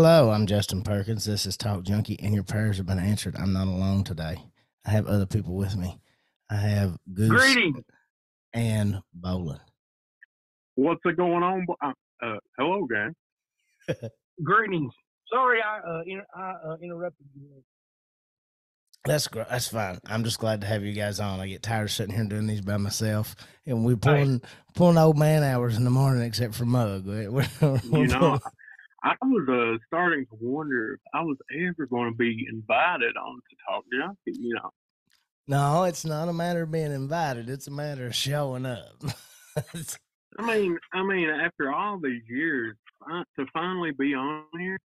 Hello, I'm Justin Perkins. This is Talk Junkie, and your prayers have been answered. I'm not alone today. I have other people with me. I have Goose Greetings. and Bollin. What's going on? Uh, uh, hello, gang. Greetings. Sorry, I uh, inter- I uh, interrupted you. That's great. That's fine. I'm just glad to have you guys on. I get tired of sitting here doing these by myself, and we're pulling pulling old man hours in the morning, except for Mug. We're, we're, You know, I was uh, starting to wonder if I was ever going to be invited on to Talk Junkie. You know, no, it's not a matter of being invited. It's a matter of showing up. I mean, I mean, after all these years, to finally be on here,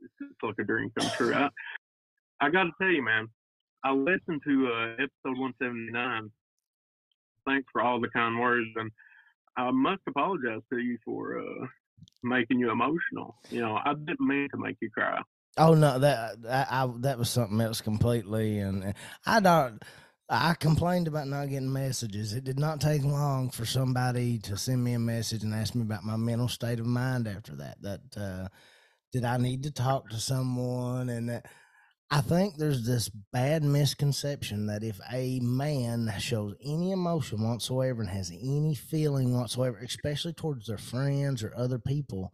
it's just like a dream come true. I, I got to tell you, man, I listened to uh, episode 179. Thanks for all the kind words, and I must apologize to you for uh, making you emotional. You know, I didn't mean to make you cry. Oh no, that I, I that was something else completely, and and I don't. I complained about not getting messages. It did not take long for somebody to send me a message and ask me about my mental state of mind after that. That uh, did I need to talk to someone, and that I think there's this bad misconception that if a man shows any emotion whatsoever and has any feeling whatsoever, especially towards their friends or other people,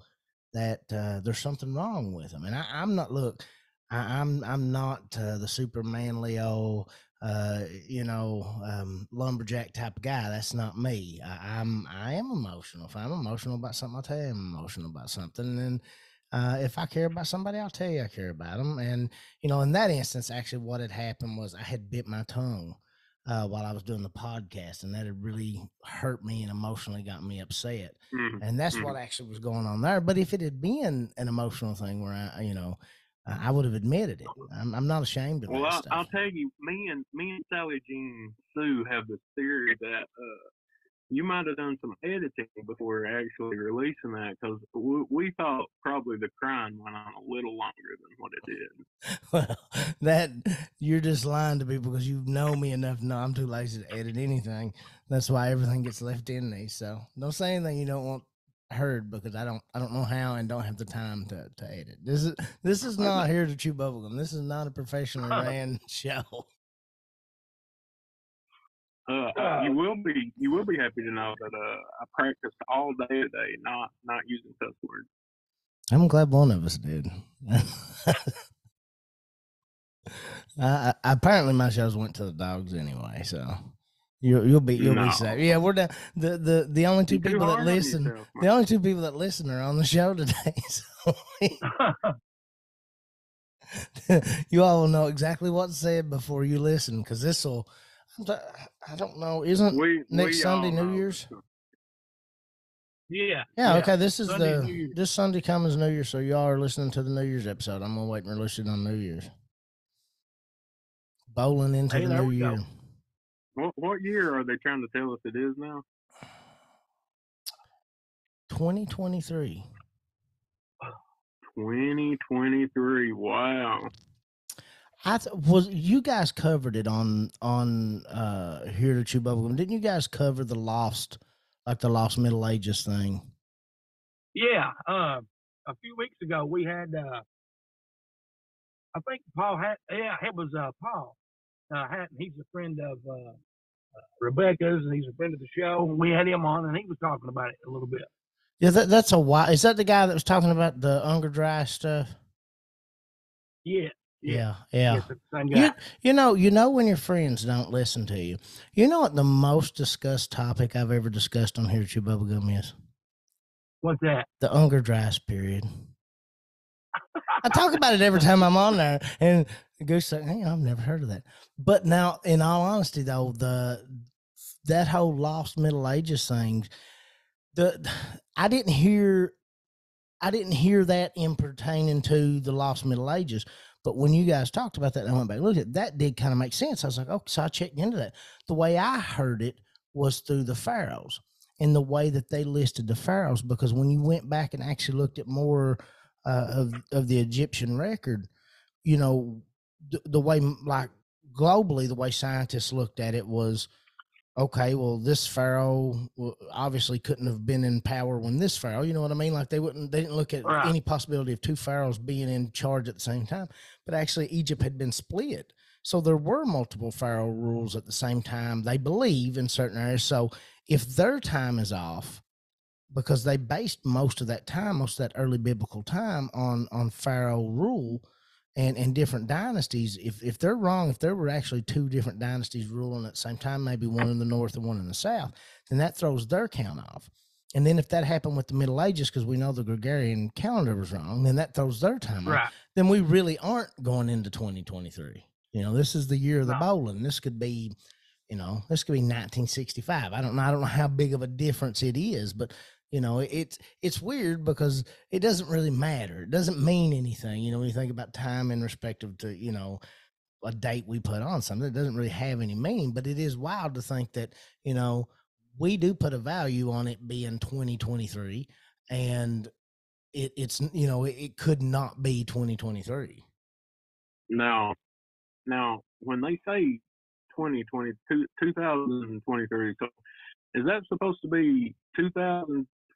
that uh, there's something wrong with them. And I, I'm not. Look, I, I'm I'm not uh, the super manly old, uh, you know, um, lumberjack type of guy. That's not me. I, I'm I am emotional. If I'm emotional about something, I'll tell you I'm emotional about something. And uh, if I care about somebody, I'll tell you I care about them. And you know, in that instance, actually, what had happened was I had bit my tongue. Uh, while I was doing the podcast, and that had really hurt me and emotionally got me upset Mhm. and that's Mhm. what actually was going on there. But if it had been an emotional thing where I, you know, I would have admitted it. I'm, I'm not ashamed of Well, that I'll. I'll tell you, me and me and Sally Jean Sue have this theory that uh, you might have done some editing before actually releasing that because we, we thought probably the crying went on a little longer than what it did. well, that you're just lying to people because you know me enough. know I'm too lazy to edit anything. That's why everything gets left in me. So don't say anything you don't want heard because I don't I don't know how and don't have the time to, to edit. This is this is not here to chew bubblegum. This is not a professionally ran show. Uh, Uh, you will be you will be happy to know that uh, I practiced all day today, not not using cuss words. I'm glad one of us did. I, I, apparently, my shows went to the dogs anyway, so you, you'll be you'll No. be safe. Yeah, we're down. The the the only two people that listen, yourself, the only two people that listen are on the show today. So you all will know exactly what's said before you listen, because this will. I don't know. Isn't we, next we Sunday um, New. Um, Year's? yeah. Yeah, okay. This is Sunday, the this Sunday comes New Year, so y'all are listening to the New Year's episode. I'm gonna wait and release it on New Year's. Bowling into Hey, the new go. year. What what year are they trying to tell us it is now? 2023. 2023. Wow. I th- was you guys covered it on on uh here to chew bubblegum. Didn't you guys cover the lost like the lost middle ages thing? yeah. Uh, a few weeks ago, we had. Uh, I think Paul had. Yeah, it was uh, Paul uh, Hatton. He's a friend of uh, uh, Rebecca's, and he's a friend of the show. We had him on, and he was talking about it a little bit. Yeah, that, that's a why. Is that the guy that was talking about the Younger Dryas stuff? Yeah. Yeah, yeah. Yes, it's the same guy. You, you know, you know when your friends don't listen to you. You know what the most discussed topic I've ever discussed on here at Chew Bubblegum is? What's that? The Younger Dryas period. I talk about it every time I'm on there, and Goose like, "Hey, I've never heard of that." But now, in all honesty, though, the that whole lost Middle Ages thing, the I didn't hear, I didn't hear that in pertaining to the lost Middle Ages. But when you guys talked about that, I went back and looked at it, that did kind of make sense. I was like, oh, so I checked into that. The way I heard it was through the pharaohs and the way that they listed the pharaohs, because when you went back and actually looked at more uh, of of the Egyptian record, you know, the, the way like globally the way scientists looked at it was okay, well, this pharaoh obviously couldn't have been in power when this pharaoh, you know what I mean? Like they wouldn't, they didn't look at Right. any possibility of two pharaohs being in charge at the same time. But actually, Egypt had been split. So there were multiple pharaoh rules at the same time, they believe in certain areas. So if their time is off, because they based most of that time, most of that early biblical time on on pharaoh rule, and and different dynasties if if they're wrong if there were actually two different dynasties ruling at the same time maybe one in the north and one in the south then that throws their count off. And then if that happened with the middle ages because we know the gregorian calendar was wrong then that throws their time off. Right. then we really aren't going into 2023 you know this is the year of the No. bowling. This could be you know this could be 1965 i don't know i don't know how big of a difference it is but you know it's it's weird because it doesn't really matter. It doesn't mean anything you know when you think about time in respect of to you know a date we put on something it doesn't really have any meaning but it is wild to think that you know we do put a value on it being 2023 and it, it's you know it, it could not be 2023 Now, now when they say 2020, 2023, so is that supposed to be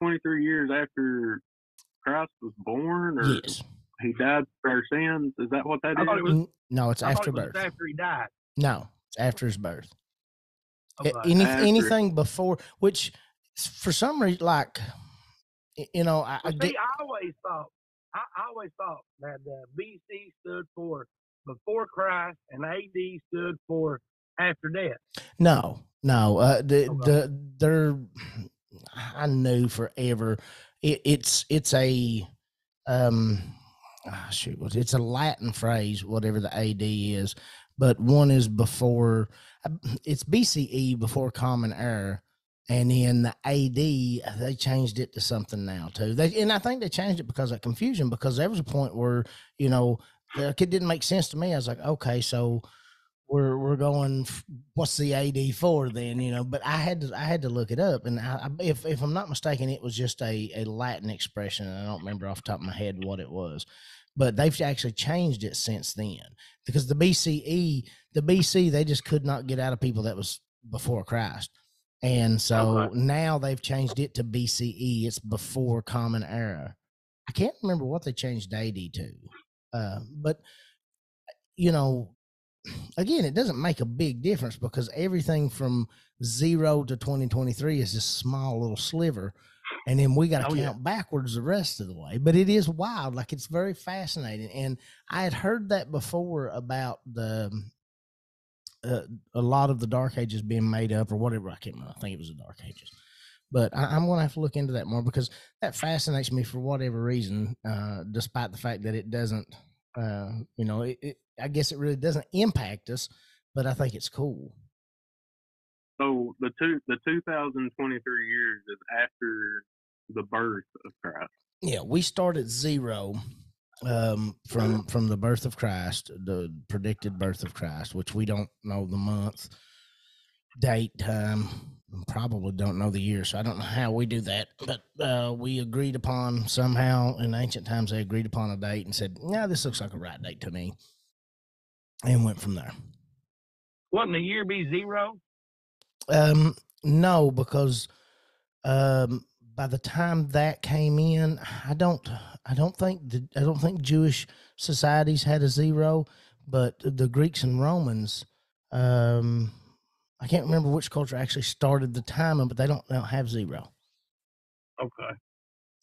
2023 years after Christ was born, or yes he died for our sins? Is that what that I is? thought it was- no it's I after it birth after he died. no it's after his birth Okay. Any, After- anything before which for some reason like you know i, I Well, get see, I always thought, I, I always thought that uh, BC stood for before Christ and AD stood for after death. no no uh the Okay. the they're i knew forever it, it's it's a um ah, shoot it's a latin phrase whatever the ad is but one is before uh, it's bce before common era and then the AD, they changed it to something now too. They and I think they changed it because of confusion. Because there was a point where you know it didn't make sense to me. I was like, okay, so we're we're going. What's the AD for then? You know, but I had to I had to look it up, and I, if if I'm not mistaken, it was just a a Latin expression. I don't remember off the top of my head what it was, but they've actually changed it since then because the BCE, the BC, they just could not get out of people that was before Christ. And so Okay. now they've changed it to BCE. It's before Common Era. I can't remember what they changed AD to, uh, but you know, again, it doesn't make a big difference because everything from zero to 2023 is this small little sliver. And then we got to Oh, count yeah. backwards the rest of the way. But it is wild. Like it's very fascinating. And I had heard that before about the uh, a lot of the dark ages being made up or whatever. I can't remember. I think it was the dark ages. But I, I'm going to have to look into that more because that fascinates me for whatever reason, uh, despite the fact that it doesn't, uh, you know, it, it, I guess it really doesn't impact us, but I think it's cool. So the two the 2023 years is after the birth of Christ. Yeah, we start at zero um, from from the birth of Christ, the predicted birth of Christ, which we don't know the month, date, time, probably don't know the year. So I don't know how we do that, but uh, we agreed upon somehow in ancient times. They agreed upon a date and said, "Yeah, this looks like a right date to me," and went from there. Wouldn't the year be zero? Um, no, because um, by the time that came in, I don't, I don't think the, I don't think Jewish societies had a zero, but the Greeks and Romans, um, I can't remember which culture actually started the timing, but they don't, they don't have zero. Okay.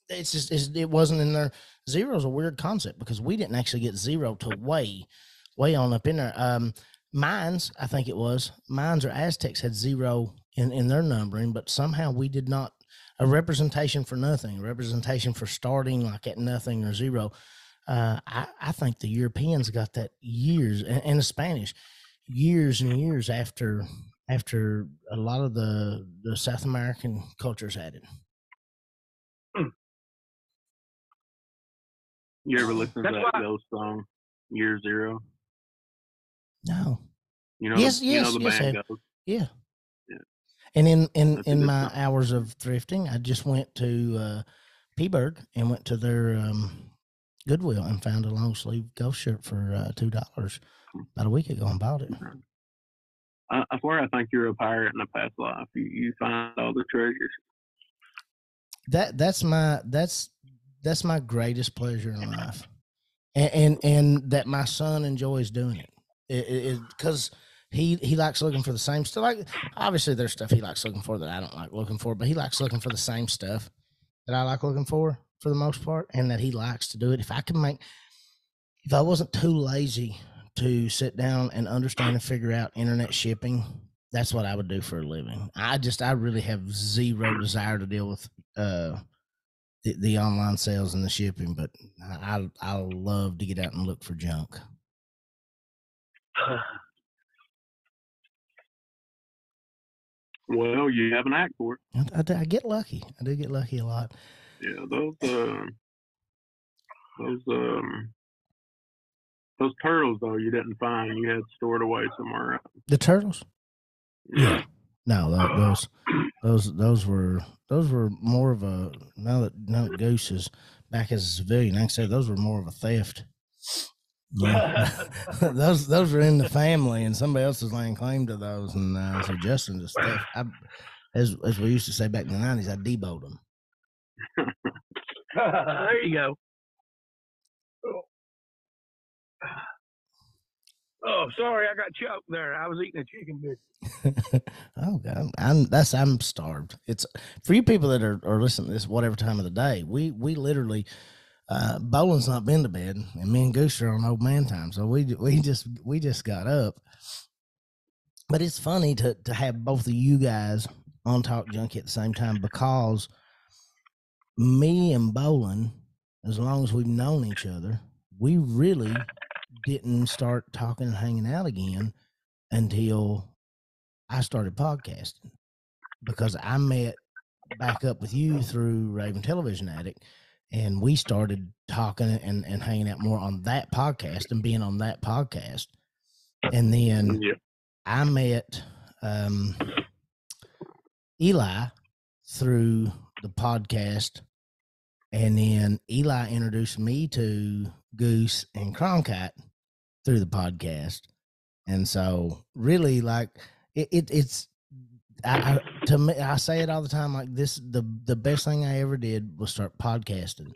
It's just, it's, it wasn't in there. Zero is a weird concept because we didn't actually get zero to way, way on up in there. Um, Mayans, I think it was Mayans or Aztecs had zero in in their numbering, but somehow we did not. A representation for nothing, a representation for starting like at nothing or zero. Uh, I, I think the Europeans got that years, and, and the Spanish years and years after after a lot of the the South American cultures had it. You ever listen to that Ghost song, Year Zero? No, You know, Yes, the, you yes, know the yes, band I- Ghost. Yeah. Yeah. And in in That's in my song. hours of thrifting, I just went to uh Peaburg and went to their um Goodwill and found a long sleeve ghost shirt for uh two dollars about a week ago and bought it. I, I swear I think you're a pirate in a past life. You, you find all the treasures. That that's my that's that's my greatest pleasure in life, and and, and that my son enjoys doing it. It because he he likes looking for the same stuff. Like obviously, there's stuff he likes looking for that I don't like looking for, but he likes looking for the same stuff that I like looking for for the most part, and that he likes to do it. If I can make, if I wasn't too lazy to sit down and understand and figure out internet shipping, that's what I would do for a living. I just I really have zero desire to deal with uh the, the online sales and the shipping, but I I love to get out and look for junk. Well, you have an act for it. I, I, I, get lucky. I do get lucky a lot. Yeah, those uh, those um those turtles though you didn't find. You had stored away somewhere. The turtles. Yeah. No, that, those those those were those were more of a now that now that Goose is back as a civilian. Like I said, those were more of a theft. Yeah. those those were in the family, and somebody else was laying claim to those. And uh, so Justin just, I, as as we used to say back in the nineties, I deboed them. there you go. Oh, sorry, I got choked there. I was eating a chicken biscuit. oh God, I'm that's I'm starved. It's for you people that are, are listening to this whatever time of the day. We we literally uh, Bollin's not been to bed, and me and Goose are on old man time, so we we just we just got up. But it's funny to to have both of you guys on Talk Junkie at the same time because me and Bollin, as long as we've known each other, we really didn't start talking and hanging out again until I started podcasting because I met back up with you through Raven Television Addict and we started talking and, and hanging out more on that podcast and being on that podcast. And then yeah. I met um, Eli through the podcast. And then Eli introduced me to Goose and Croncat through the podcast. And so really like it, it it's I, to me, I say it all the time. Like this, the the best thing I ever did was start podcasting.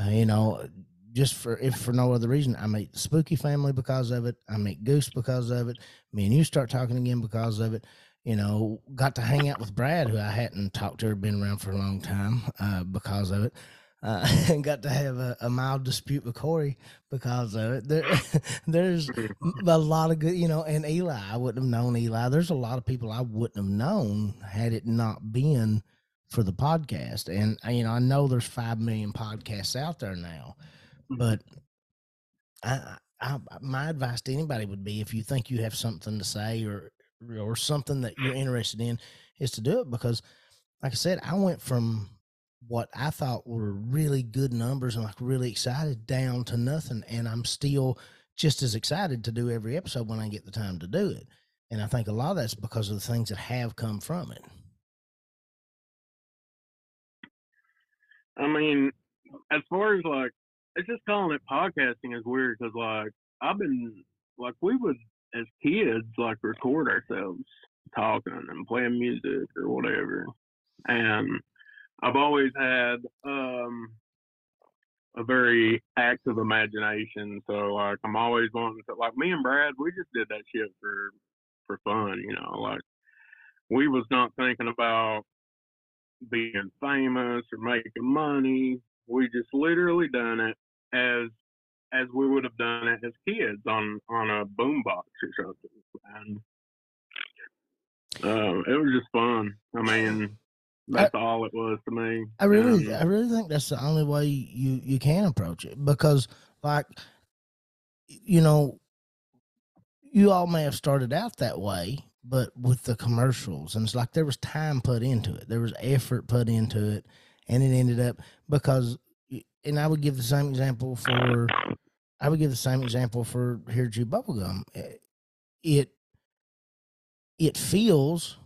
Uh, you know, just for if for no other reason, I meet the Spooky family because of it. I meet Goose because of it. Me and you start talking again because of it. You know, got to hang out with Brad, who I hadn't talked to or been around for a long time uh, because of it uh, and got to have a, a, mild dispute with Corey because of it. There, there's a lot of good, you know, and Eli, I wouldn't have known Eli. There's a lot of people I wouldn't have known had it not been for the podcast. And, uh, you know, I know there's 5 million podcasts out there now, mm-hmm. but I, I, my advice to anybody would be if you think you have something to say or, or something that you're interested in is to do it because like I said, I went from what I thought were really good numbers and like really excited down to nothing. And I'm still just as excited to do every episode when I get the time to do it. And I think a lot of that's because of the things that have come from it. I mean, as far as like, it's just calling it podcasting is weird because like I've been like we would as kids like record ourselves talking and playing music or whatever, and I've always had um, a very active imagination. So like I'm always wanting to like me and Brad, we just did that shit for for fun, you know, like we was not thinking about being famous or making money. We just literally done it as as we would have done it as kids on on a boombox or something. And um, it was just fun. I mean, that's I, all it was to me. I really, um, I really think that's the only way you you can approach it because, like, you know, you all may have started out that way, but with the commercials, and it's like there was time put into it, there was effort put into it, and it ended up because, and I would give the same example for, I would give the same example for here Chew Bubblegum. Eh, it it feels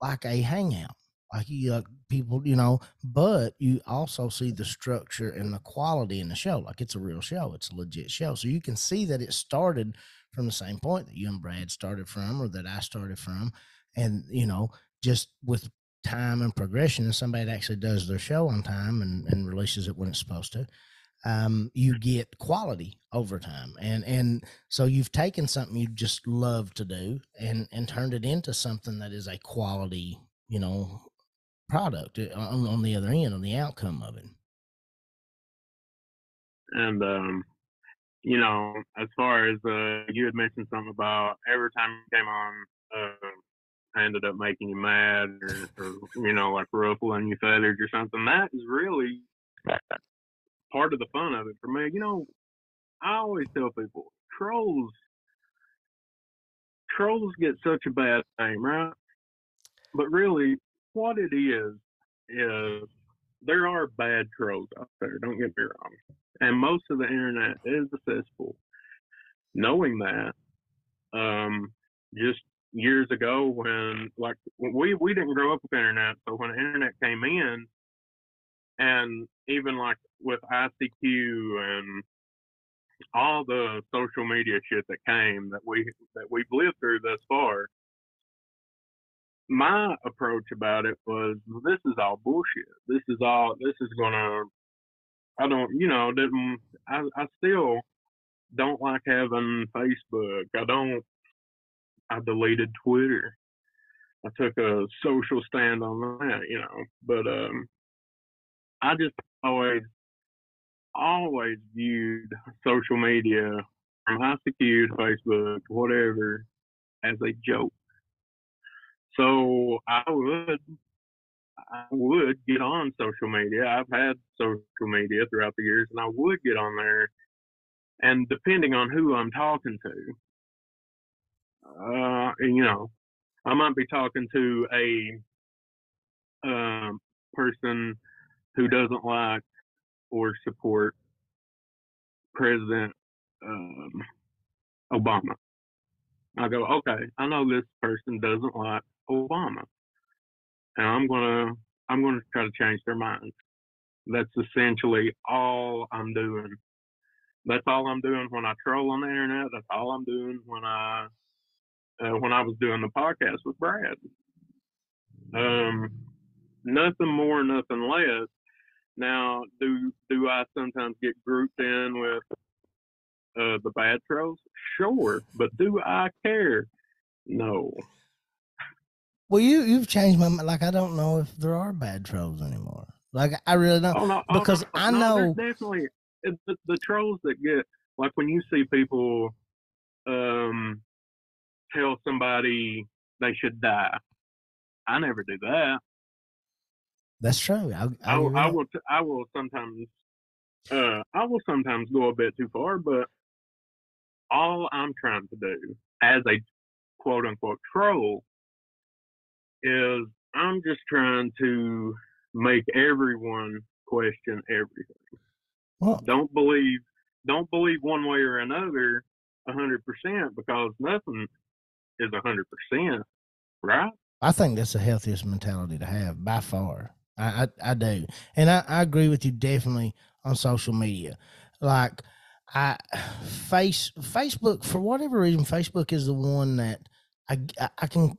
like a hangout like you like people, you know, but you also see the structure and the quality in the show. Like it's a real show, it's a legit show. So you can see that it started from the same point that you and Brad started from or that I started from. And, you know, just with time and progression, and somebody that actually does their show on time and, and releases it when it's supposed to, um, you get quality over time. And and so you've taken something you just love to do and and turned it into something that is a quality, you know, product uh, on, on the other end, on the outcome of it. And um, you know, as far as uh, you had mentioned something about every time you came on, uh, I ended up making you mad or, or you know, like ruffling your feathers or something. That is really part of the fun of it for me. You know, I always tell people trolls trolls get such a bad name, right? But really, what it is is there are bad trolls out there. Don't get me wrong, and most of the internet is accessible. Knowing that, um, just years ago when like we we didn't grow up with internet, so when the internet came in, and even like with ICQ and all the social media shit that came that we that we've lived through thus far, my approach about it was this is all bullshit. This is all this is gonna I don't you know, didn't I, I still don't like having Facebook. I don't I deleted Twitter. I took a social stand on that, you know. But um I just always always viewed social media from ICQ to Facebook, whatever, as a joke. So I would I would get on social media. I've had social media throughout the years and I would get on there and depending on who I'm talking to, uh, you know, I might be talking to a um, person who doesn't like or support President um, Obama. I go, okay, I know this person doesn't like Obama, and I'm gonna I'm gonna try to change their minds. That's essentially all I'm doing. That's all I'm doing when I troll on the internet. That's all I'm doing when I uh, when I was doing the podcast with Brad. Um, nothing more, nothing less. Now, do do I sometimes get grouped in with uh, the bad trolls? Sure, but do I care? No. Well, you you've changed my mind. Like I don't know if there are bad trolls anymore. Like I really don't Oh no, oh, because no, I know there's definitely the, the trolls that get like when you see people um tell somebody they should die. I never do that. that's true. I, I, I, will- I will. T- I will sometimes. Uh, I will sometimes go a bit too far, but all I'm trying to do as a quote unquote troll is I'm just trying to make everyone question everything. Well, Don't believe. Don't believe one way or another a hundred percent because nothing is a hundred percent, right? I think that's the healthiest mentality to have by far. I I, I do, and I, I agree with you definitely on social media. Like I face Facebook for whatever reason, Facebook is the one that I I- I can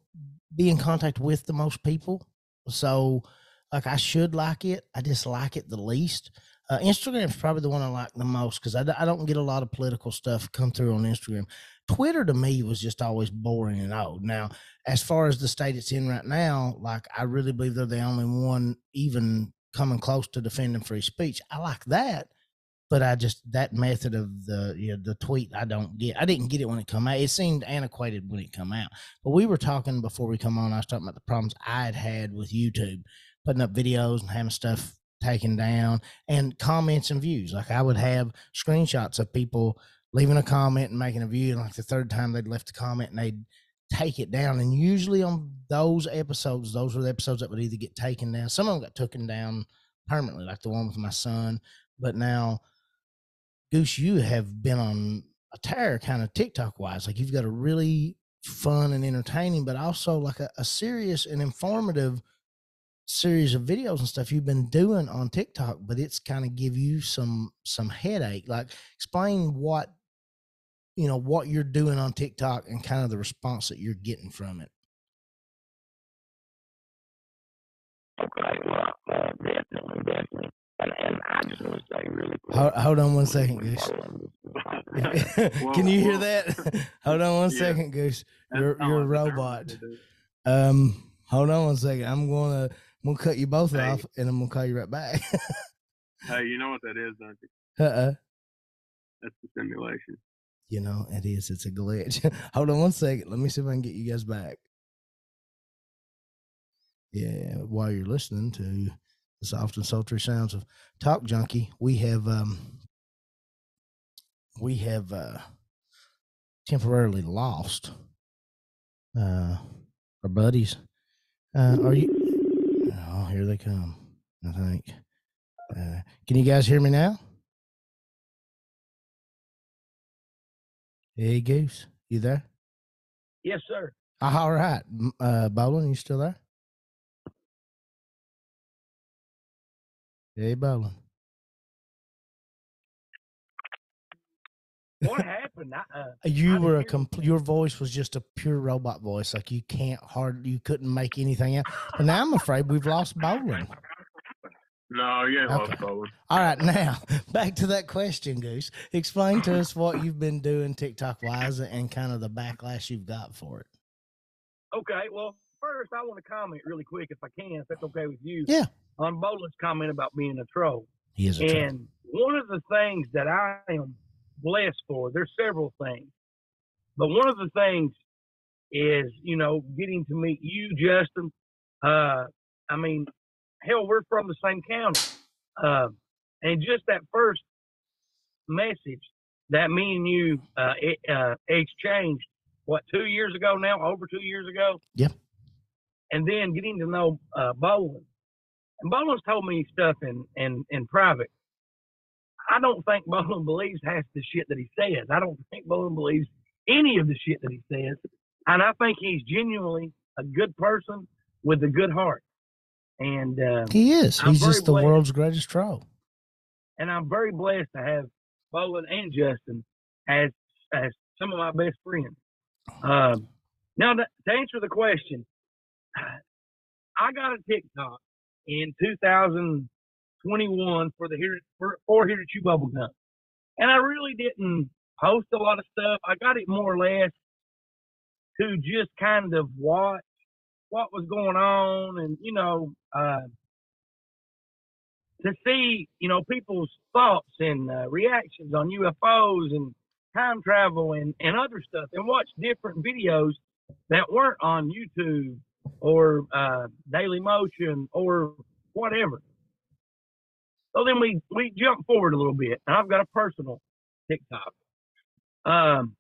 be in contact with the most people. So like I should like it, I dislike it the least. Uh, Instagram is probably the one I like the most because I don't get a lot of political stuff come through on Instagram. Twitter to me was just always boring and old. Now, as far as the state it's in right now, like I really believe they're the only one even coming close to defending free speech. I like that, but I just that method of the you know, the tweet I don't get. I didn't get it when it come out. It seemed antiquated when it come out. But we were talking before we come on. I was talking about the problems I had had with YouTube, putting up videos and having stuff taken down, and comments and views. Like I would have screenshots of people leaving a comment and making a view, and like the third time they'd left a comment and they'd take it down. And usually on those episodes, those were the episodes that would either get taken down. Some of them got taken down permanently, like the one with my son. But now, Goose, you have been on a tear kind of TikTok wise. Like you've got a really fun and entertaining, but also like a, a serious and informative series of videos and stuff you've been doing on TikTok, but it's kind of give you some some headache. Like explain what you know what you're doing on TikTok and kind of the response that you're getting from it. Okay, well, uh. And, and I just want to say really quick. Hold, hold on one second, Goose. following this- this- Can you hear that? hold on one yeah. second, Goose. You're, all you're a I'm determined robot. Um, hold on one second. I'm gonna I'm gonna cut you both Hey. off, and I'm gonna call you right back. Hey, you know what that is, don't you? uh-uh. That's the simulation. You know it is. It's a glitch. hold on one second. Let me see if I can get you guys back. Yeah, while you're listening to the soft and sultry sounds of Talk Junkie, we have um we have uh temporarily lost uh our buddies. Uh are you Oh, here they come, I think. Uh can you guys hear me now? Hey Goose, you there? Yes, sir. All right. Uh Bollin, you still there? Hey Bollin. What happened? I, uh, You I were a hear compl- your voice was just a pure robot voice. Like you can't hard you couldn't make anything out. But now I'm afraid we've lost Bollin. No, you ain't Okay. lost Bollin. All right, now back to that question, Goose. Explain to us what you've been doing TikTok wise and kind of the backlash you've got for it. okay, well, first I want to comment really quick, if I can, if that's okay with you. Yeah. On Bollin's comment about being a troll. He is a troll. And one of the things that I am blessed for, there's several things, but one of the things is, you know, getting to meet you, Justin. Uh, I mean, hell, we're from the same county. Uh, and just that first message that me and you uh, uh, exchanged, what, two years ago now, over two years ago? Yep. And then getting to know uh, Bollin. And Bollin's told me stuff in, in, in private. I don't think Bollin believes half the shit that he says. I don't think Bollin believes any of the shit that he says. And I think he's genuinely a good person with a good heart. And uh, He is. I'm He's just the blessed. world's greatest troll. and I'm very blessed to have Bollin and Justin as as some of my best friends. Um, now, to, to answer the question, I got a TikTok in 2021 for the here for, for here to chew bubble gum, and I really didn't post a lot of stuff. I got it more or less to just kind of watch what was going on, and you know. Uh, to see, you know, people's thoughts and uh, reactions on UFOs and time travel and, and other stuff and watch different videos that weren't on YouTube or uh, Daily Motion or whatever. So then we, we jump forward a little bit. And I've got a personal TikTok. Um,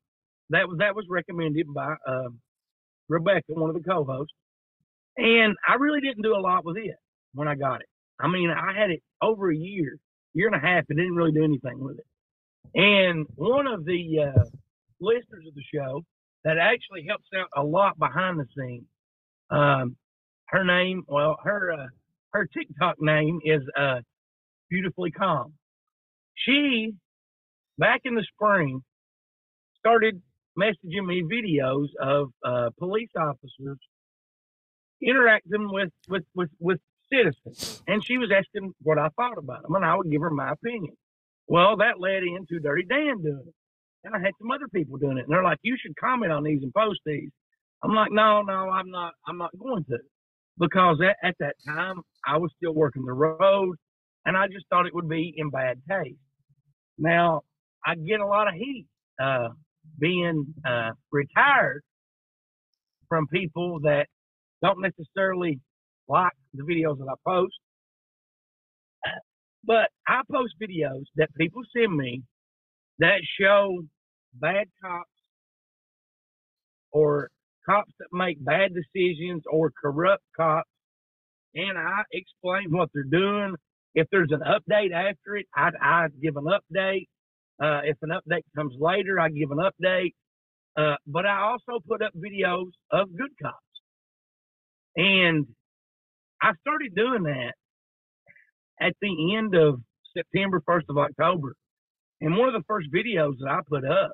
that was that was recommended by um, Rebecca, one of the co-hosts, and I really didn't do a lot with it when I got it. I mean, I had it over a year, year and a half, and didn't really do anything with it. And one of the uh, listeners of the show that actually helps out a lot behind the scenes, um, her name, well, her uh, her TikTok name is uh, Beautifully Calm. She, back in the spring, started messaging me videos of uh, police officers interacting with with with with citizens, and she was asking what I thought about them, and I would give her my opinion. Well, that led into Dirty Dan doing it, and I had some other people doing it, and they're like, "You should comment on these and post these." I'm like, "No, no, I'm not. I'm not going to," because at, at that time I was still working the road, and I just thought it would be in bad taste. Now I get a lot of heat uh, being uh, retired from people that don't necessarily like the videos that I post. But I post videos that people send me that show bad cops or cops that make bad decisions or corrupt cops. And I explain what they're doing. If there's an update after it, I, I give an update. Uh, if an update comes later, I give an update. Uh, but I also put up videos of good cops. And I started doing that at the end of September, 1st of October. And one of the first videos that I put up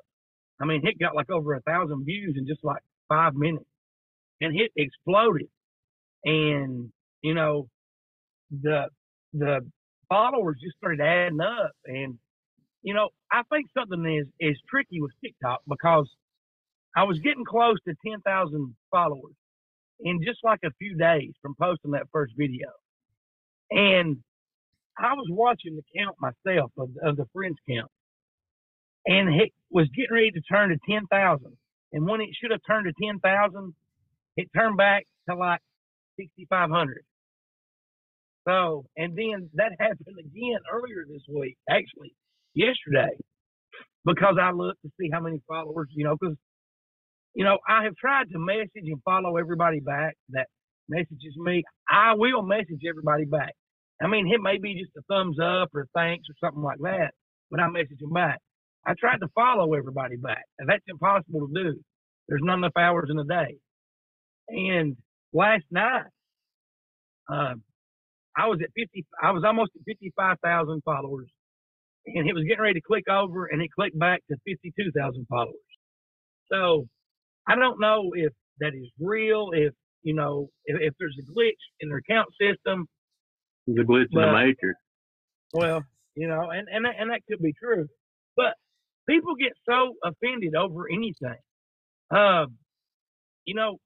I mean, it got like over a thousand views in just like five minutes, and it exploded. And you know, the the followers just started adding up, and you know, I think something is is tricky with TikTok because I was getting close to ten thousand followers in just like a few days from posting that first video, and I was watching the count myself of, of the friends count, and it was getting ready to turn to 10,000. And when it should have turned to 10,000, it turned back to like 6,500. So, and then that happened again earlier this week, actually, yesterday, because I looked to see how many followers, you know, because, you know, I have tried to message and follow everybody back that messages me. I will message everybody back. I mean, it may be just a thumbs up or thanks or something like that, but I message them back. I tried to follow everybody back, and that's impossible to do. There's not enough hours in a day. And last night, uh, I was at 50, I was almost at 55,000 followers, and it was getting ready to click over, and it clicked back to 52,000 followers. So I don't know if that is real, if, you know, if, if there's a glitch in their count system, The glitch in the But- matrix. Well, you know, and and that, and that could be true, but people get so offended over anything. Um, you know,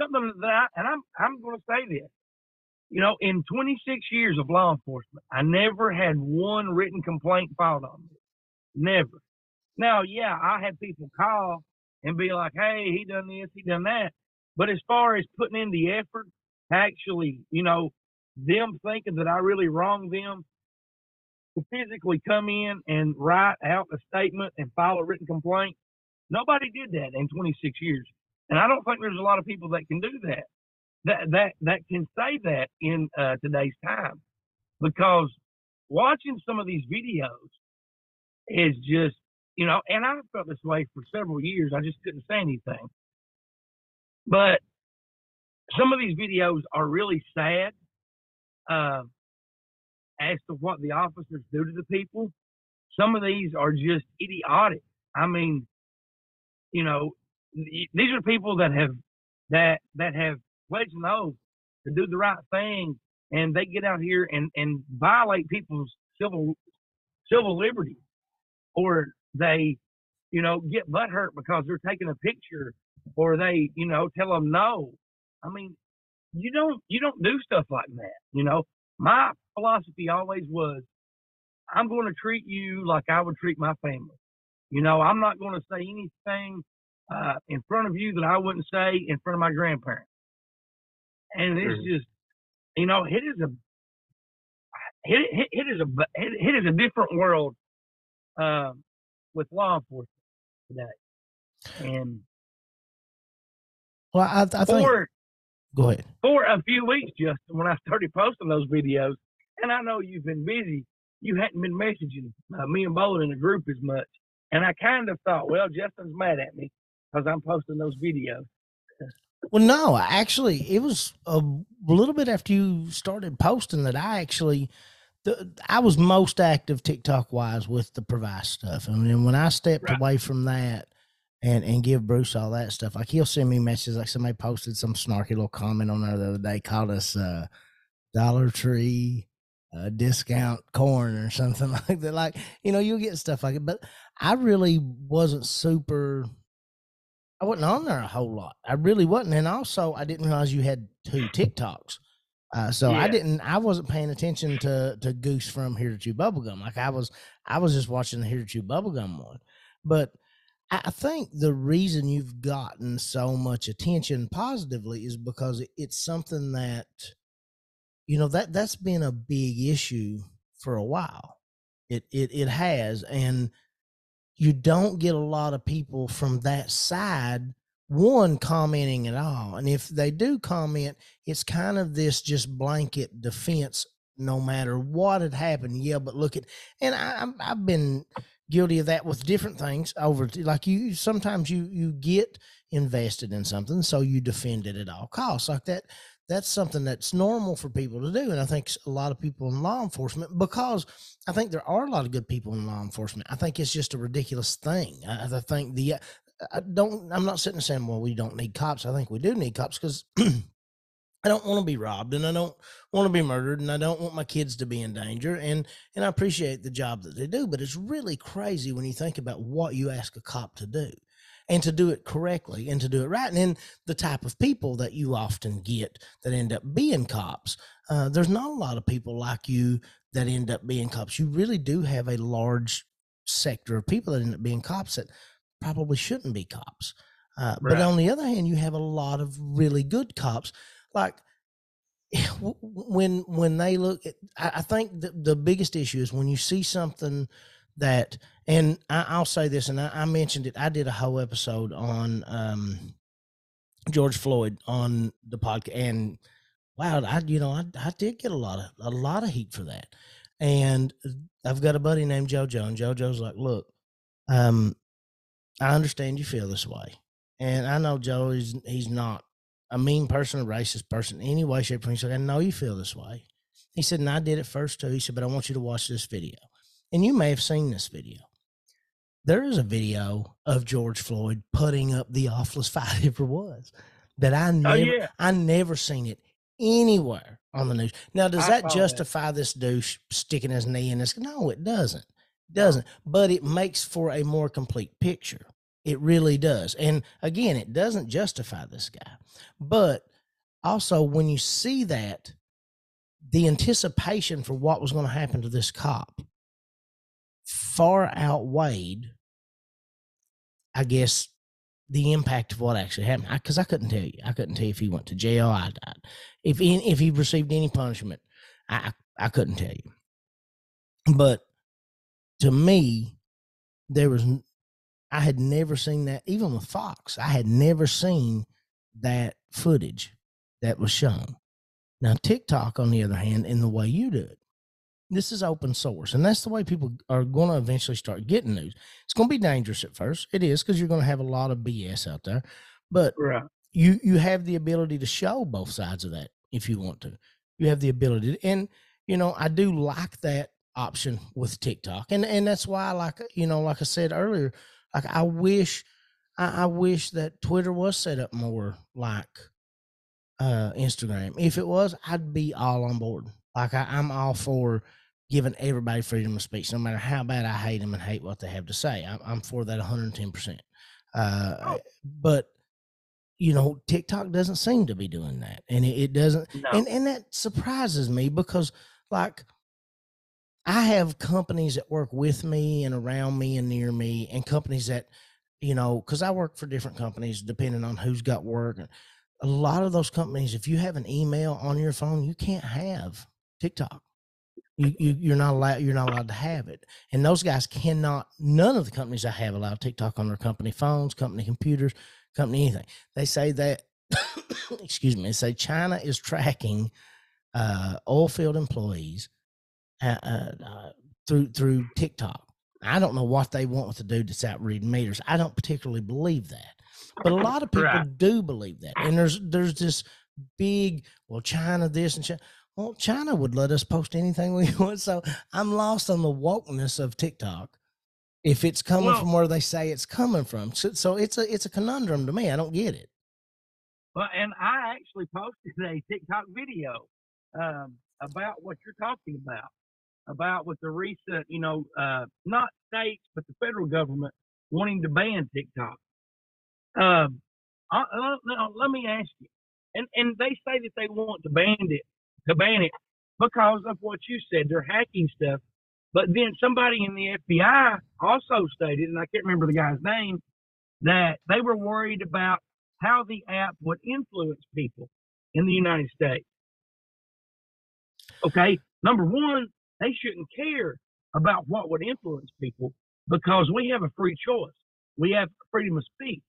something that I, and I'm I'm going to say this. You know, in 26 years of law enforcement, I never had one written complaint filed on me. Never. Now, yeah, I had people call and be like, "Hey, he done this, he done that," but as far as putting in the effort, actually, you know, them thinking that I really wronged them to physically come in and write out a statement and file a written complaint. Nobody did that in 26 years. And I don't think there's a lot of people that can do that, that, that, that can say that in uh, today's time because watching some of these videos is just, you know, and I felt this way for several years. I just couldn't say anything. But some of these videos are really sad uh, as to what the officers do to the people. Some of these are just idiotic. I mean, you know, these are people that have that that have pledged an oath to do the right thing, and they get out here and and violate people's civil civil liberty, or they, you know, get butthurt because they're taking a picture, or they, you know, tell them no. I mean, you don't you don't do stuff like that. You know, my philosophy always was, I'm going to treat you like I would treat my family. You know, I'm not going to say anything uh, in front of you that I wouldn't say in front of my grandparents. And it's Mhm. just, you know, it is a, it, it, it is a, it, it is a different world um, with law enforcement today. And Well, I, I think. for Go ahead. for a few weeks, Justin, when I started posting those videos, and I know you've been busy, you hadn't been messaging uh, me and Bollin in the group as much. And I kind of thought, well, Justin's mad at me because I'm posting those videos. Well, no, actually, it was a little bit after you started posting that I actually, the, I was most active TikTok wise with the Provice stuff. And then when I stepped Right. away from that and and give Bruce all that stuff, like he'll send me messages like somebody posted some snarky little comment on there the other day, called us uh, Dollar Tree uh, discount corn or something like that. Like you know, you'll get stuff like it, but I really wasn't super. I wasn't on there a whole lot. I really wasn't, and also I didn't realize you had two TikToks. Uh, so I didn't. I wasn't paying attention to to Goose from Here to Chew Bubblegum. Like I was, I was just watching the Here to Chew Bubblegum one. But I think the reason you've gotten so much attention positively is because it's something that, you know, that that's been a big issue for a while. It it it has, and you don't get a lot of people from that side one commenting at all and if they do comment it's kind of this just blanket defense no matter what had happened yeah but look at and I, i've been guilty of that with different things over like you sometimes you you get invested in something so you defend it at all costs like that that's something that's normal for people to do. And I think a lot of people in law enforcement, because I think there are a lot of good people in law enforcement. I think it's just a ridiculous thing. I, I think the, uh, I don't, I'm not sitting saying, well, we don't need cops. I think we do need cops because I don't want to be robbed and I don't want to be murdered and I don't want my kids to be in danger. And, and I appreciate the job that they do, but it's really crazy when you think about what you ask a cop to do and to do it correctly and to do it right. And then the type of people that you often get that end up being cops, uh, there's not a lot of people like you that end up being cops. You really do have a large sector of people that end up being cops that probably shouldn't be cops. Uh, right. But on the other hand, you have a lot of really good cops. Like when when they look, at, I think the, the biggest issue is when you see something that and I, will say this, and I, I, mentioned it. I did a whole episode on um, George Floyd on the podcast, and wow, I you know I, I did get a lot of a lot of heat for that. And I've got a buddy named JoJo, and JoJo's like, "Look, um, I understand you feel this way, and I know Joe is he's not a mean person, a racist person, any way, shape, or form." He's like, "I know you feel this way." He said, and I did it first too. He said, but I want you to watch this video. And you may have seen this video there is a video of George Floyd putting up the awfulest fight ever was that I oh, never, oh, yeah. I never seen it anywhere on the news. Now, does I that justify that. this douche sticking his knee in this? No, it doesn't. It doesn't. But it makes for a more complete picture. It really does. And again, it doesn't justify this guy. But also, when you see that, the anticipation for what was going to happen to this cop far outweighed I guess the impact of what actually happened because I, I, couldn't tell you. I couldn't tell you if he went to jail. I died. If he, if he received any punishment, I I couldn't tell you. But to me, there was I had never seen that. Even with Fox, I had never seen that footage that was shown. Now TikTok, on the other hand, in the way you do it, this is open source and that's the way people are going to eventually start getting news. It's going to be dangerous at first. It is because you're going to have a lot of bs out there but right. you you have the ability to show both sides of that if you want to. You have the ability to, and you know i do like that option with tiktok and and that's why like you know like i said earlier like i wish I, I wish that twitter was set up more like uh instagram. If it was i'd be all on board like I, I'm all for giving everybody freedom of speech, no matter how bad I hate them and hate what they have to say. I'm, I'm for that 110. percent uh, oh. But you know, TikTok doesn't seem to be doing that, and it, it doesn't, no. and and that surprises me because like. I have companies that work with me and around me and near me, and companies that, you know, because I work for different companies depending on who's got work. A lot of those companies, if you have an email on your phone, you can't have TikTok. You, you you're not allowed you're not allowed to have it. And those guys cannot none of the companies I have allow TikTok on their company phones, company computers, company anything. They say that excuse me, they say China is tracking uh, oil field employees uh, uh, uh, through through TikTok. I don't know what they want to do to out reading meters. I don't particularly believe that, but a lot of people right. do believe that. And there's there's this big well, China this and China. Well, China would let us post anything we want. So I'm lost on the wokeness of TikTok. If it's coming well, from where they say it's coming from, so, so it's a it's a conundrum to me. I don't get it. Well, and I actually posted a TikTok video um, about what you're talking about, about with the recent, you know, uh, not states but the federal government wanting to ban TikTok. Um, I, uh, let me ask you, and and they say that they want to ban it it because of what you said. They're hacking stuff. But then somebody in the FBI also stated, and I can't remember the guy's name, that they were worried about how the app would influence people in the United States. Okay, number one, they shouldn't care about what would influence people because we have a free choice. We have freedom of speech.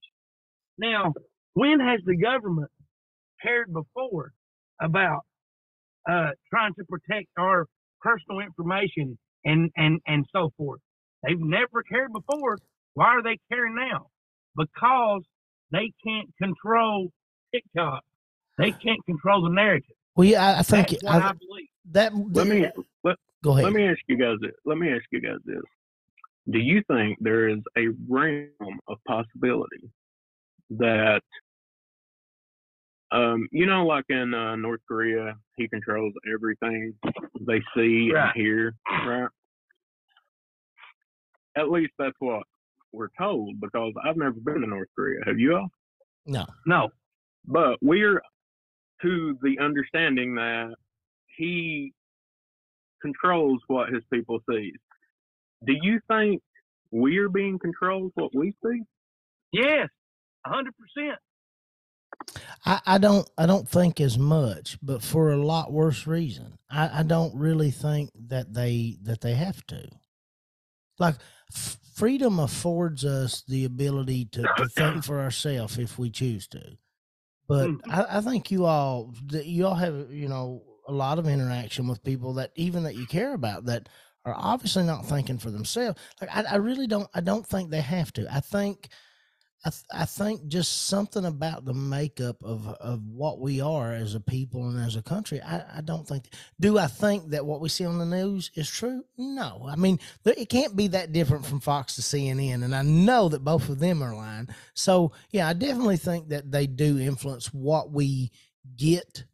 Now, when has the government cared before about uh, trying to protect our personal information and, and, and so forth. They've never cared before. Why are they caring now? Because they can't control TikTok. They can't control the narrative. Well, yeah, I, I think That's what I, I believe. that. Let me let, go ahead. let me ask you guys this. Let me ask you guys this. Do you think there is a realm of possibility that um you know like in uh, North Korea he controls everything they see Right. and hear, right? At least that's what we're told because I've never been to North Korea. Have you all? no, No, But we're to the understanding that he controls what his people sees. Do you think we're being controlled what we see? yes, a hundred percent. I, I don't. I don't think as much, but for a lot worse reason. I, I don't really think that they that they have to. Like f- freedom affords us the ability to, to think for ourselves if we choose to. But Mhm. I, I think you all that you all have you know a lot of interaction with people that even that you care about that are obviously not thinking for themselves. Like I, I really don't. I don't think they have to. I think. I, th- I think just something about the makeup of of what we are as a people and as a country. I, I don't think. Do I think that what we see on the news is true? No. I mean, it can't be that different from Fox to CNN, and I know that both of them are lying. So yeah, I definitely think that they do influence what we get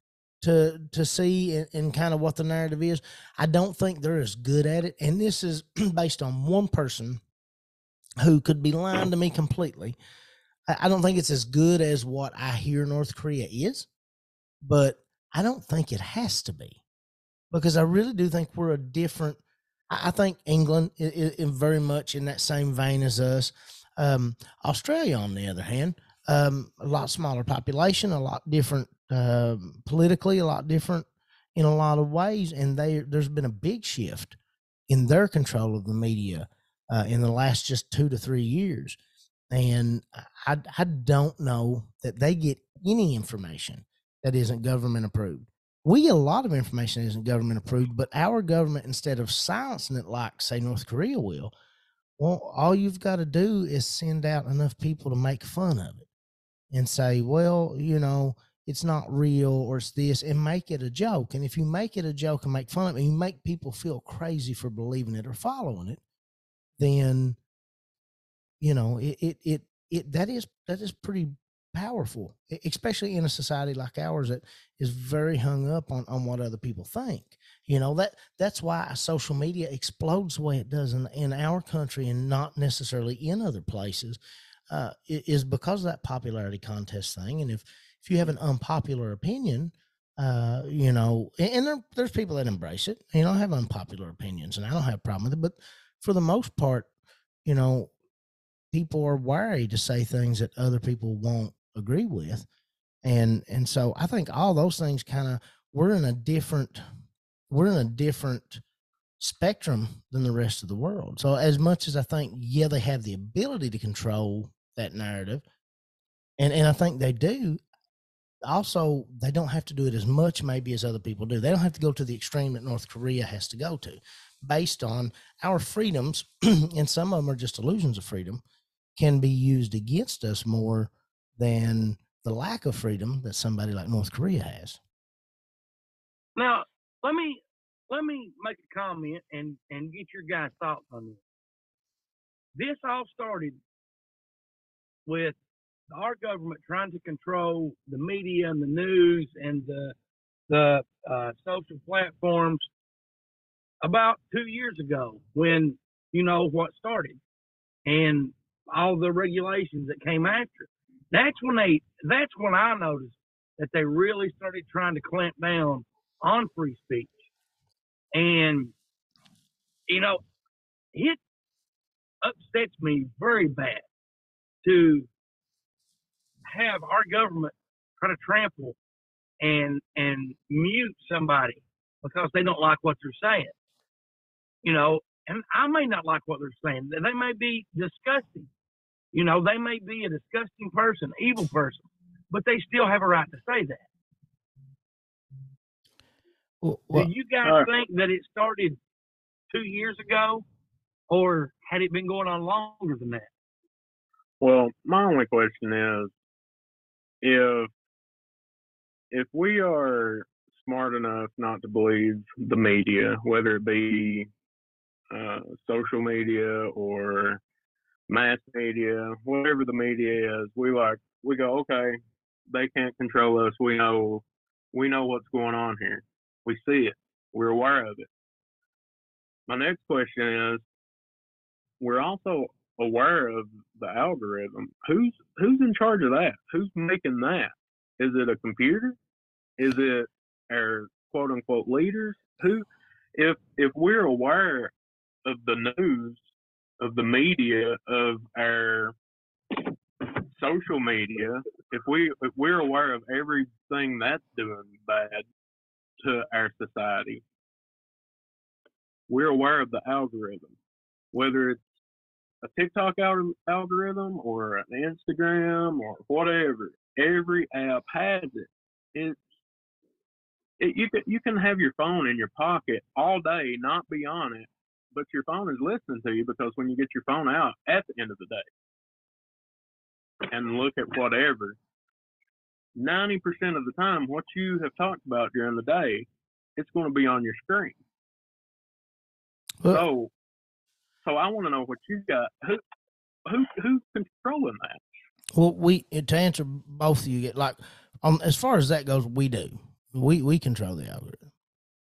to to see and, and kind of what the narrative is. I don't think they're as good at it, and this is based on one person who could be lying to me completely. I, don't think it's as good as what I hear North Korea is, but I don't think it has to be because I really do think we're a different. I think England is, very much in that same vein as us. Um, Australia, on the other hand, um, a lot smaller population, a lot different um, politically, a lot different in a lot of ways, and they there's been a big shift in their control of the media uh, in the last just two to three years. And I, I don't know that they get any information that isn't government approved. We get a lot of information that isn't government approved, but our government, instead of silencing it like, say, North Korea will, well, all you've got to do is send out enough people to make fun of it and say, well, you know, it's not real or it's this and make it a joke. And if you make it a joke and make fun of it, and you make people feel crazy for believing it or following it, then you know it it it, it that is that is pretty powerful especially in a society like ours that is very hung up on on what other people think you know that that's why social media explodes the way it does in, in our country and not necessarily in other places uh, is because of that popularity contest thing and if if you have an unpopular opinion uh, you know, and there, there's people that embrace it. You know, I have unpopular opinions, and I don't have a problem with it. But for the most part, you know, people are wary to say things that other people won't agree with, and and so I think all those things kind of we're in a different we're in a different spectrum than the rest of the world. So as much as I think, yeah, they have the ability to control that narrative, and and I think they do. Also, they don't have to do it as much, maybe, as other people do. They don't have to go to the extreme that North Korea has to go to, based on our freedoms, and some of them are just illusions of freedom, can be used against us more than the lack of freedom that somebody like North Korea has. Now, let me let me make a comment and and get your guys' thoughts on this. This all started with our government trying to control the media and the news and the the uh, social platforms about two years ago when you know what started and all the regulations that came after. That's when they that's when I noticed that they really started trying to clamp down on free speech. And, you know, it upsets me very bad to have our government try to trample and and mute somebody because they don't like what they're saying. You know, and I may not like what they're saying. They may be disgusting. You know, they may be a disgusting person, evil person, but they still have a right to say that. Well, well, Do you guys Alright. think that it started two years ago, or had it been going on longer than that? Well, my only question is if if we are smart enough not to believe the media, whether it be uh, social media or mass media, whatever the media is, we like we go, okay, they can't control us. We know we know what's going on here. We see it. We're aware of it. My next question is we're also aware of the algorithm. Who's who's in charge of that? Who's making that? Is it a computer? Is it our quote unquote leaders? Who if if we're aware of the news, of the media, of our social media, if we if we're aware of everything that's doing bad to our society, we're aware of the algorithm, whether it's a TikTok algorithm or an Instagram or whatever. Every app has it. It's it, you can you can have your phone in your pocket all day, not be on it, but your phone is listening to you because when you get your phone out at the end of the day and look at whatever, ninety percent of the time, what you have talked about during the day, it's going to be on your screen. So, so I want to know what you got. Who, who, who's controlling that? Well, we to answer both of you get like um as far as that goes, we do. We we control the algorithm.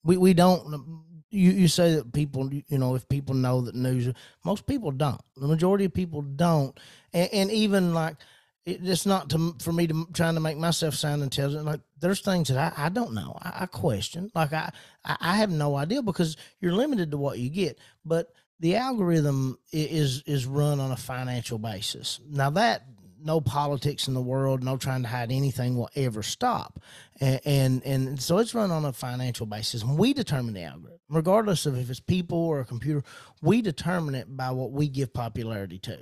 We we don't. You you say that people you know if people know that news, most people don't. The majority of people don't, and, and even like it, it's not to for me to trying to make myself sound intelligent. Like there's things that I, I don't know. I, I question. Like I, I I have no idea because you're limited to what you get. But the algorithm is is run on a financial basis. Now that no politics in the world, no trying to hide anything will ever stop, and and, and so it's run on a financial basis. And we determine the algorithm, regardless of if it's people or a computer. We determine it by what we give popularity to.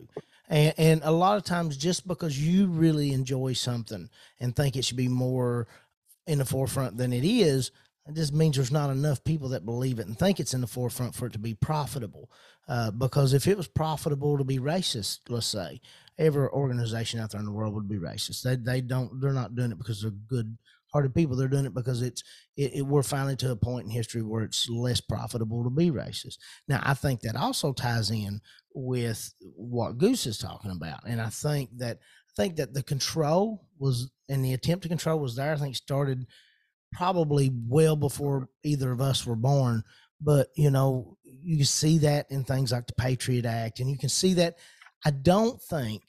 And, and a lot of times, just because you really enjoy something and think it should be more in the forefront than it is, it just means there's not enough people that believe it and think it's in the forefront for it to be profitable. Uh, because if it was profitable to be racist, let's say, every organization out there in the world would be racist. They they don't they're not doing it because they're good hearted people. They're doing it because it's it, it, we're finally to a point in history where it's less profitable to be racist. Now I think that also ties in with what Goose is talking about, and I think that I think that the control was and the attempt to control was there. I think started probably well before either of us were born. But you know, you see that in things like the Patriot Act, and you can see that. I don't think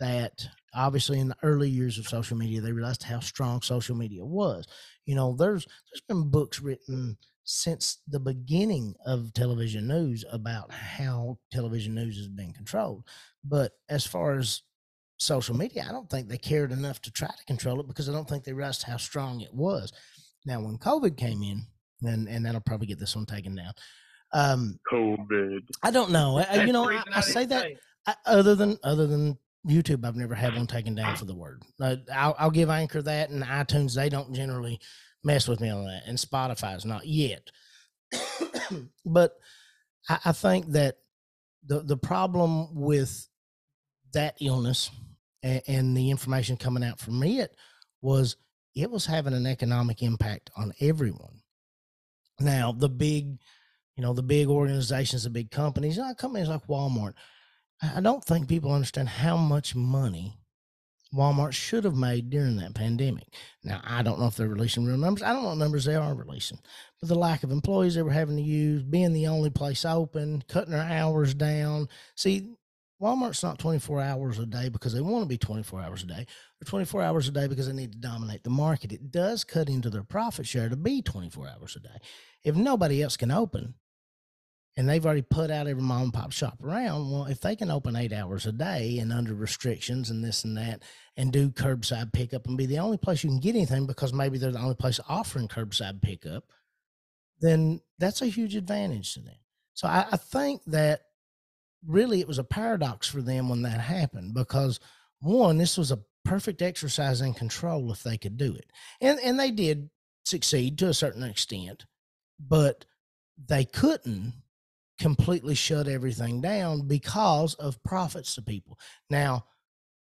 that obviously in the early years of social media they realized how strong social media was. You know, there's there's been books written since the beginning of television news about how television news has been controlled. But as far as social media, I don't think they cared enough to try to control it because I don't think they realized how strong it was. Now, when COVID came in, and and that'll probably get this one taken down. Um, COVID. I don't know. I, you know, I, I say that. I, other than other than YouTube, I've never had one taken down for the word. Uh, I'll, I'll give Anchor that, and iTunes they don't generally mess with me on that, and Spotify's not yet. but I, I think that the the problem with that illness and, and the information coming out from it was it was having an economic impact on everyone. Now the big, you know, the big organizations, the big companies, you know, companies like Walmart. I don't think people understand how much money Walmart should have made during that pandemic. Now, I don't know if they're releasing real numbers. I don't know what numbers they are releasing, but the lack of employees they were having to use, being the only place open, cutting their hours down. See, Walmart's not 24 hours a day because they want to be 24 hours a day. They're 24 hours a day because they need to dominate the market. It does cut into their profit share to be 24 hours a day. If nobody else can open, and they've already put out every mom and pop shop around. Well, if they can open eight hours a day and under restrictions and this and that, and do curbside pickup and be the only place you can get anything because maybe they're the only place offering curbside pickup, then that's a huge advantage to them. So I, I think that really it was a paradox for them when that happened because one, this was a perfect exercise in control if they could do it, and and they did succeed to a certain extent, but they couldn't completely shut everything down because of profits to people. Now,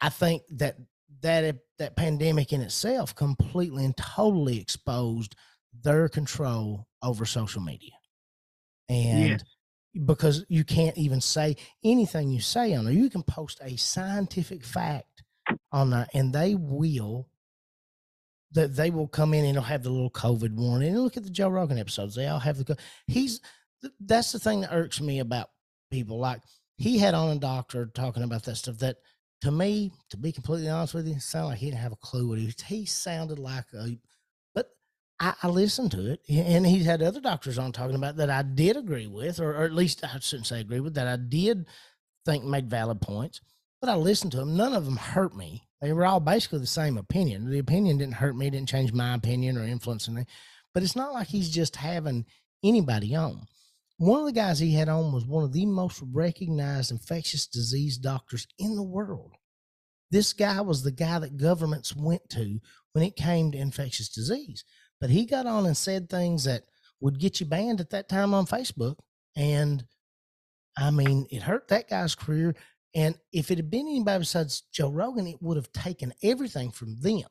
I think that that that pandemic in itself completely and totally exposed their control over social media. And Yes. because you can't even say anything you say on there, you can post a scientific fact on there, and they will that they will come in and it'll have the little COVID warning. And look at the Joe Rogan episodes; they all have the. He's th- that's the thing that irks me about people. Like he had on a doctor talking about that stuff. That to me, to be completely honest with you, sounded like he didn't have a clue what he was. He sounded like a, but I, I listened to it, and he's had other doctors on talking about that I did agree with, or, or at least I shouldn't say agree with that I did think made valid points. But I listened to them. None of them hurt me. They were all basically the same opinion. The opinion didn't hurt me, didn't change my opinion or influence me. But it's not like he's just having anybody on. One of the guys he had on was one of the most recognized infectious disease doctors in the world. This guy was the guy that governments went to when it came to infectious disease. But he got on and said things that would get you banned at that time on Facebook. And I mean, it hurt that guy's career. And if it had been anybody besides Joe Rogan, it would have taken everything from them.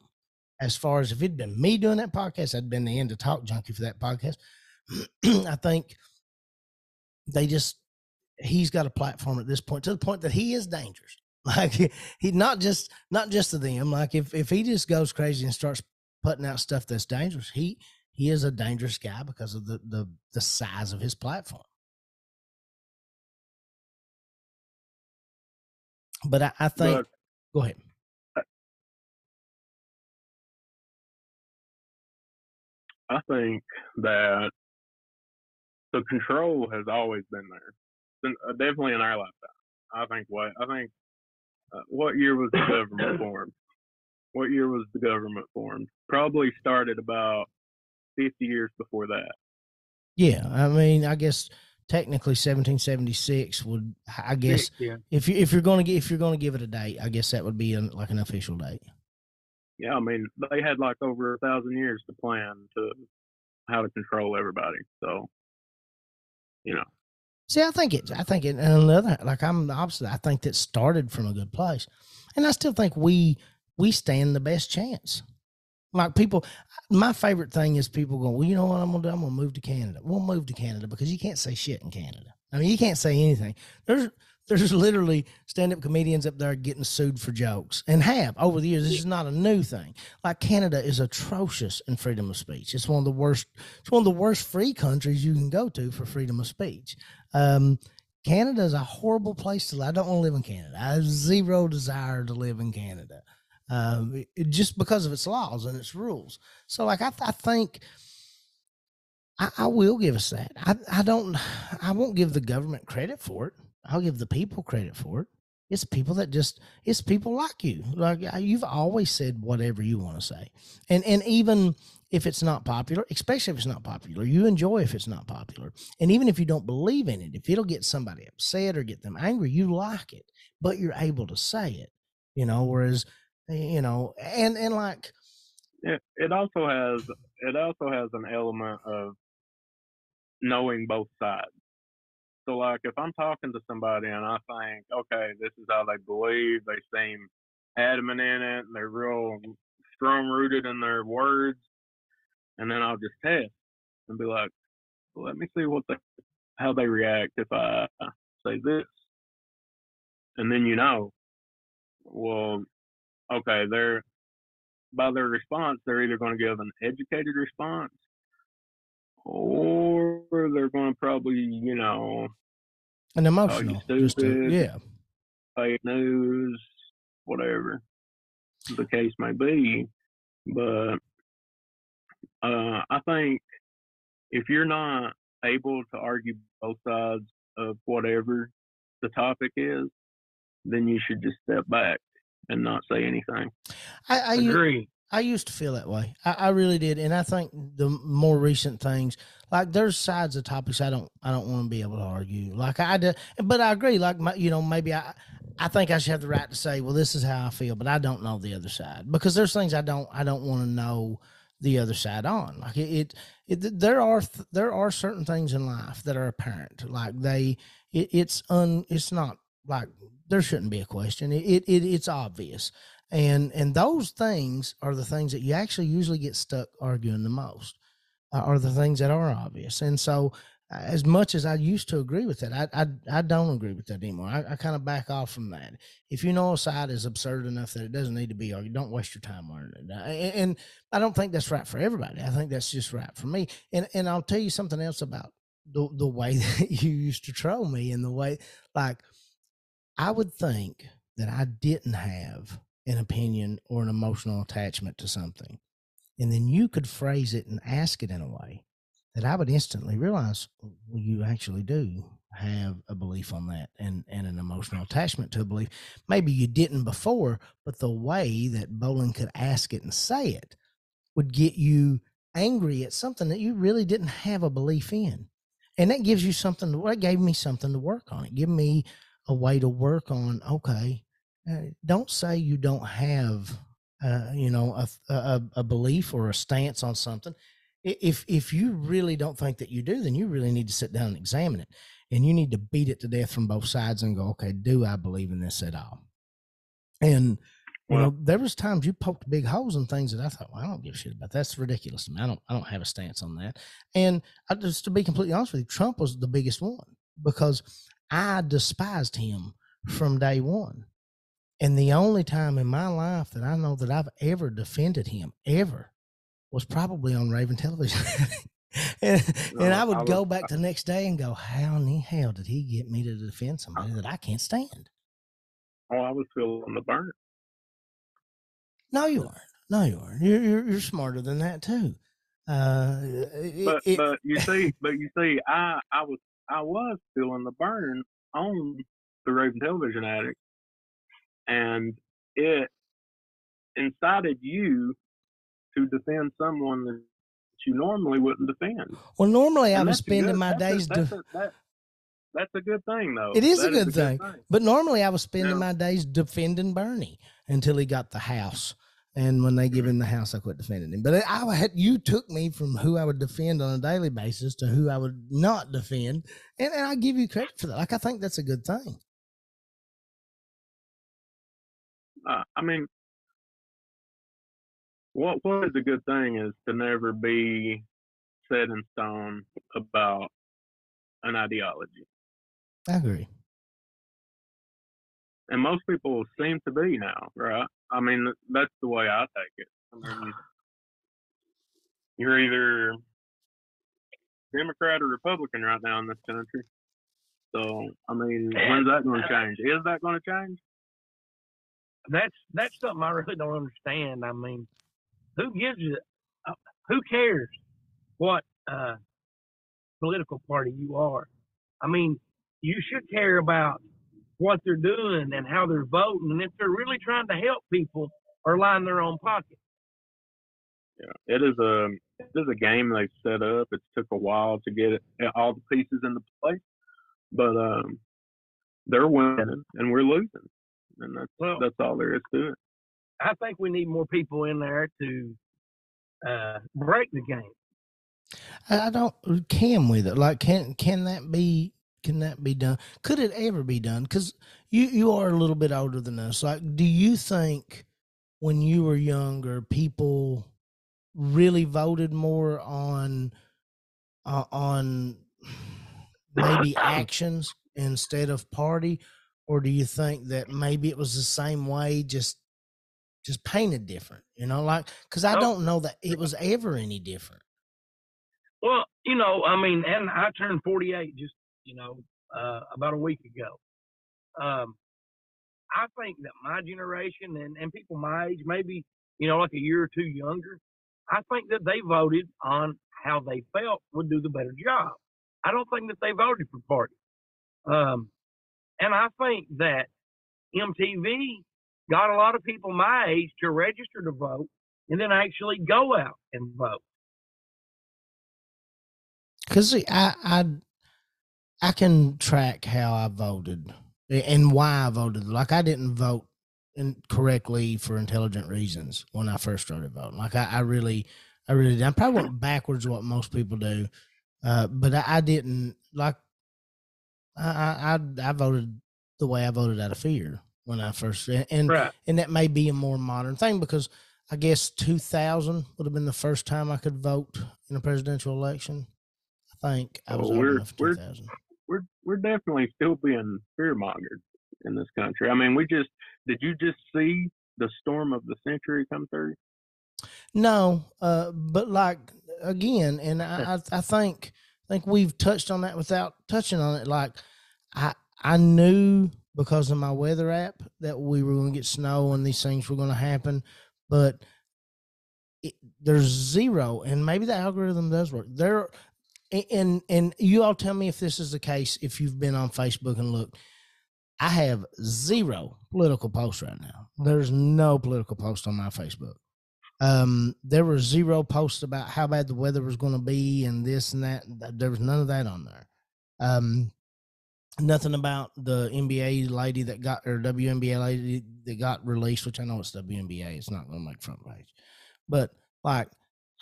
As far as if it'd been me doing that podcast, I'd been the end of Talk Junkie for that podcast. I think they just he's got a platform at this point to the point that he is dangerous. Like he, he not just not just to them. Like if if he just goes crazy and starts putting out stuff that's dangerous, he he is a dangerous guy because of the the the size of his platform. But I, I think But go ahead. I think that the control has always been there, uh, definitely in our lifetime. I think what I think. Uh, what year was the government formed? What year was the government formed? Probably started about fifty years before that. Yeah, I mean, I guess technically 1776 would I guess Yeah. if you if you're going to get if you're going to give it a date, I guess that would be an, like an official date. Yeah, I mean they had like over a thousand years to plan to how to control everybody. So, you know, See, I think it. I think it. And another, like I'm the opposite. I think that started from a good place, and I still think we we stand the best chance. Like people, my favorite thing is people going, well, you know what I'm gonna do? I'm gonna move to Canada. We'll move to Canada because you can't say shit in Canada. I mean, you can't say anything. There's there's literally stand up comedians up there getting sued for jokes and have over the years. This is not a new thing. Like Canada is atrocious in freedom of speech. It's one of the worst. It's one of the worst free countries you can go to for freedom of speech. Um, Canada is a horrible place to live. I don't want to live in Canada. I have zero desire to live in Canada, um, it- just because of its laws and its rules. So, like, I, th- I think I, I will give us that. I, I don't. I won't give the government credit for it. I'll give the people credit for it. It's people that just. It's people like you. Like you've always said whatever you want to say, and and even if it's not popular, especially if it's not popular, you enjoy if it's not popular. And even if you don't believe in it, if it'll get somebody upset or get them angry, you like it, but you're able to say it, you know, whereas, eh, you know, and, and like, it, it also has it also has an element of knowing both sides. So like if I'm talking to somebody and I think, okay, this is how they believe, they seem adamant in it, and they're real strong rooted in their words, and then I'll just test and be like, well, let me see what they how they react if I say this. And then you know, well, okay, they're by their response, they're either going to give an educated response or they're going to probably, you know, an emotional, just to, yeah. fake news, whatever the case may be. But uh, I think if you're not able to argue both sides of whatever the topic is, then you should just step back and not say anything. I, I, Agree. I used to feel that way. I, I really did, and I think the more recent things, like there's sides of topics I don't, I don't want to be able to argue. Like I do, but I agree. Like my, you know, maybe I, I think I should have the right to say, well, this is how I feel, but I don't know the other side because there's things I don't, I don't want to know the other side on. Like it, it, it there are, th- there are certain things in life that are apparent. Like they, it, it's un, it's not like there shouldn't be a question. It, it, it it's obvious and and those things are the things that you actually usually get stuck arguing the most uh, are the things that are obvious. And so uh, as much as i used to agree with that i i, I don't agree with that anymore. I, I kind of back off from that. If you know a side is absurd enough that it doesn't need to be argued don't waste your time learning it. And, and i don't think that's right for everybody. I think that's just right for me. And and i'll tell you something else about the, the way that you used to troll me and the way like i would think that i didn't have an opinion or an emotional attachment to something. And then you could phrase it and ask it in a way that I would instantly realize oh, well, you actually do have a belief on that and, and an emotional attachment to a belief. Maybe you didn't before, but the way that Bollin could ask it and say it would get you angry at something that you really didn't have a belief in. And that gives you something, that gave me something to work on. It gave me a way to work on, okay, don't say you don't have uh, you know a, a, a belief or a stance on something. If if you really don't think that you do then you really need to sit down and examine it. And you need to beat it to death from both sides and go okay do i believe in this at all? And you well, know there was times you poked big holes in things that i thought well i don't give a shit about That. that's ridiculous to me. I don't i don't have a stance on that. And I, just to be completely honest with you trump was the biggest one because i despised him from day one and the only time in my life that I know that I've ever defended him, ever, was probably on Raven television. and, no, and I would I go back the next day and go, How in the hell did he get me to defend somebody that I can't stand? Oh, I was still on the burn. No, you aren't. No, you aren't. You're, you're, you're smarter than that, too. Uh, it, but it, but you see, but you see, I I was I was still in the burn on the Raven Television Addict and it incited you to defend someone that you normally wouldn't defend. Well, normally and I was spending good, my days. A, that's, a, that, that's, a, good thing, though. It is a, good, is a thing. good, thing. But normally I was spending yeah. my days defending Bernie until he got the house. And when they give mm-hmm. him the house, I quit defending him. But I had you took me from who I would defend on a daily basis to who I would not defend, and, and I give you credit for that. Like I think that's a good thing. Uh, I mean, what what is a good thing is to never be set in stone about an ideology. I agree. And most people seem to be now, right? I mean, that's the way I take it. I mean, you're either Democrat or Republican right now in this country. So, I mean, when's that going to change? Is that going to change? That's that's something I really don't understand. I mean, who gives it? Uh, who cares what uh, political party you are? I mean, you should care about what they're doing and how they're voting, and if they're really trying to help people or line their own pocket. Yeah, it is a it is a game they've set up. It took a while to get it, all the pieces into place, but um, they're winning and we're losing and that's well, that's all there is to it. I think we need more people in there to uh, break the game. I don't. Can we it. Like, can can that be? Can that be done? Could it ever be done? Because you you are a little bit older than us. Like, do you think when you were younger, people really voted more on uh, on maybe actions instead of party, or do you think that maybe it was the same way just just painted different you know like because i don't know that it was ever any different. Well you know i mean and i turned 48 just you know uh, about a week ago. Um, i think that my generation and, and people my age maybe you know like a year or two younger i think that they voted on how they felt would do the better job. I don't think that they voted for party um, and I think that MTV got a lot of people my age to register to vote and then actually go out and vote. Because I, I, I can track how I voted and why I voted. Like I didn't vote correctly for intelligent reasons when I first started voting. Like I, I really, I really did. I probably went backwards what most people do, uh, but I, I, didn't like I, I I voted the way I voted out of fear. when I first and Right. and that may be a more modern thing because I guess 2000 would have been the first time I could vote in a presidential election. I think I was old we're- enough we're- 2000. We're we're definitely still being fear mongered in this country. I mean, we just did you just see the storm of the century come through? No, uh, but like again, and I, I, I think think we've touched on that without touching on it. Like I I knew because of my weather app that we were going to get snow and these things were going to happen, but it, there's zero, and maybe the algorithm does work. There, and and you all tell me if this is the case. If you've been on Facebook and looked, I have zero political posts right now. There's no political post on my Facebook um there were zero posts about how bad the weather was going to be and this and that there was none of that on there. Um nothing about the nba lady that got or WNBA lady that got released which i know it's WNBA it's not going to make front page. But like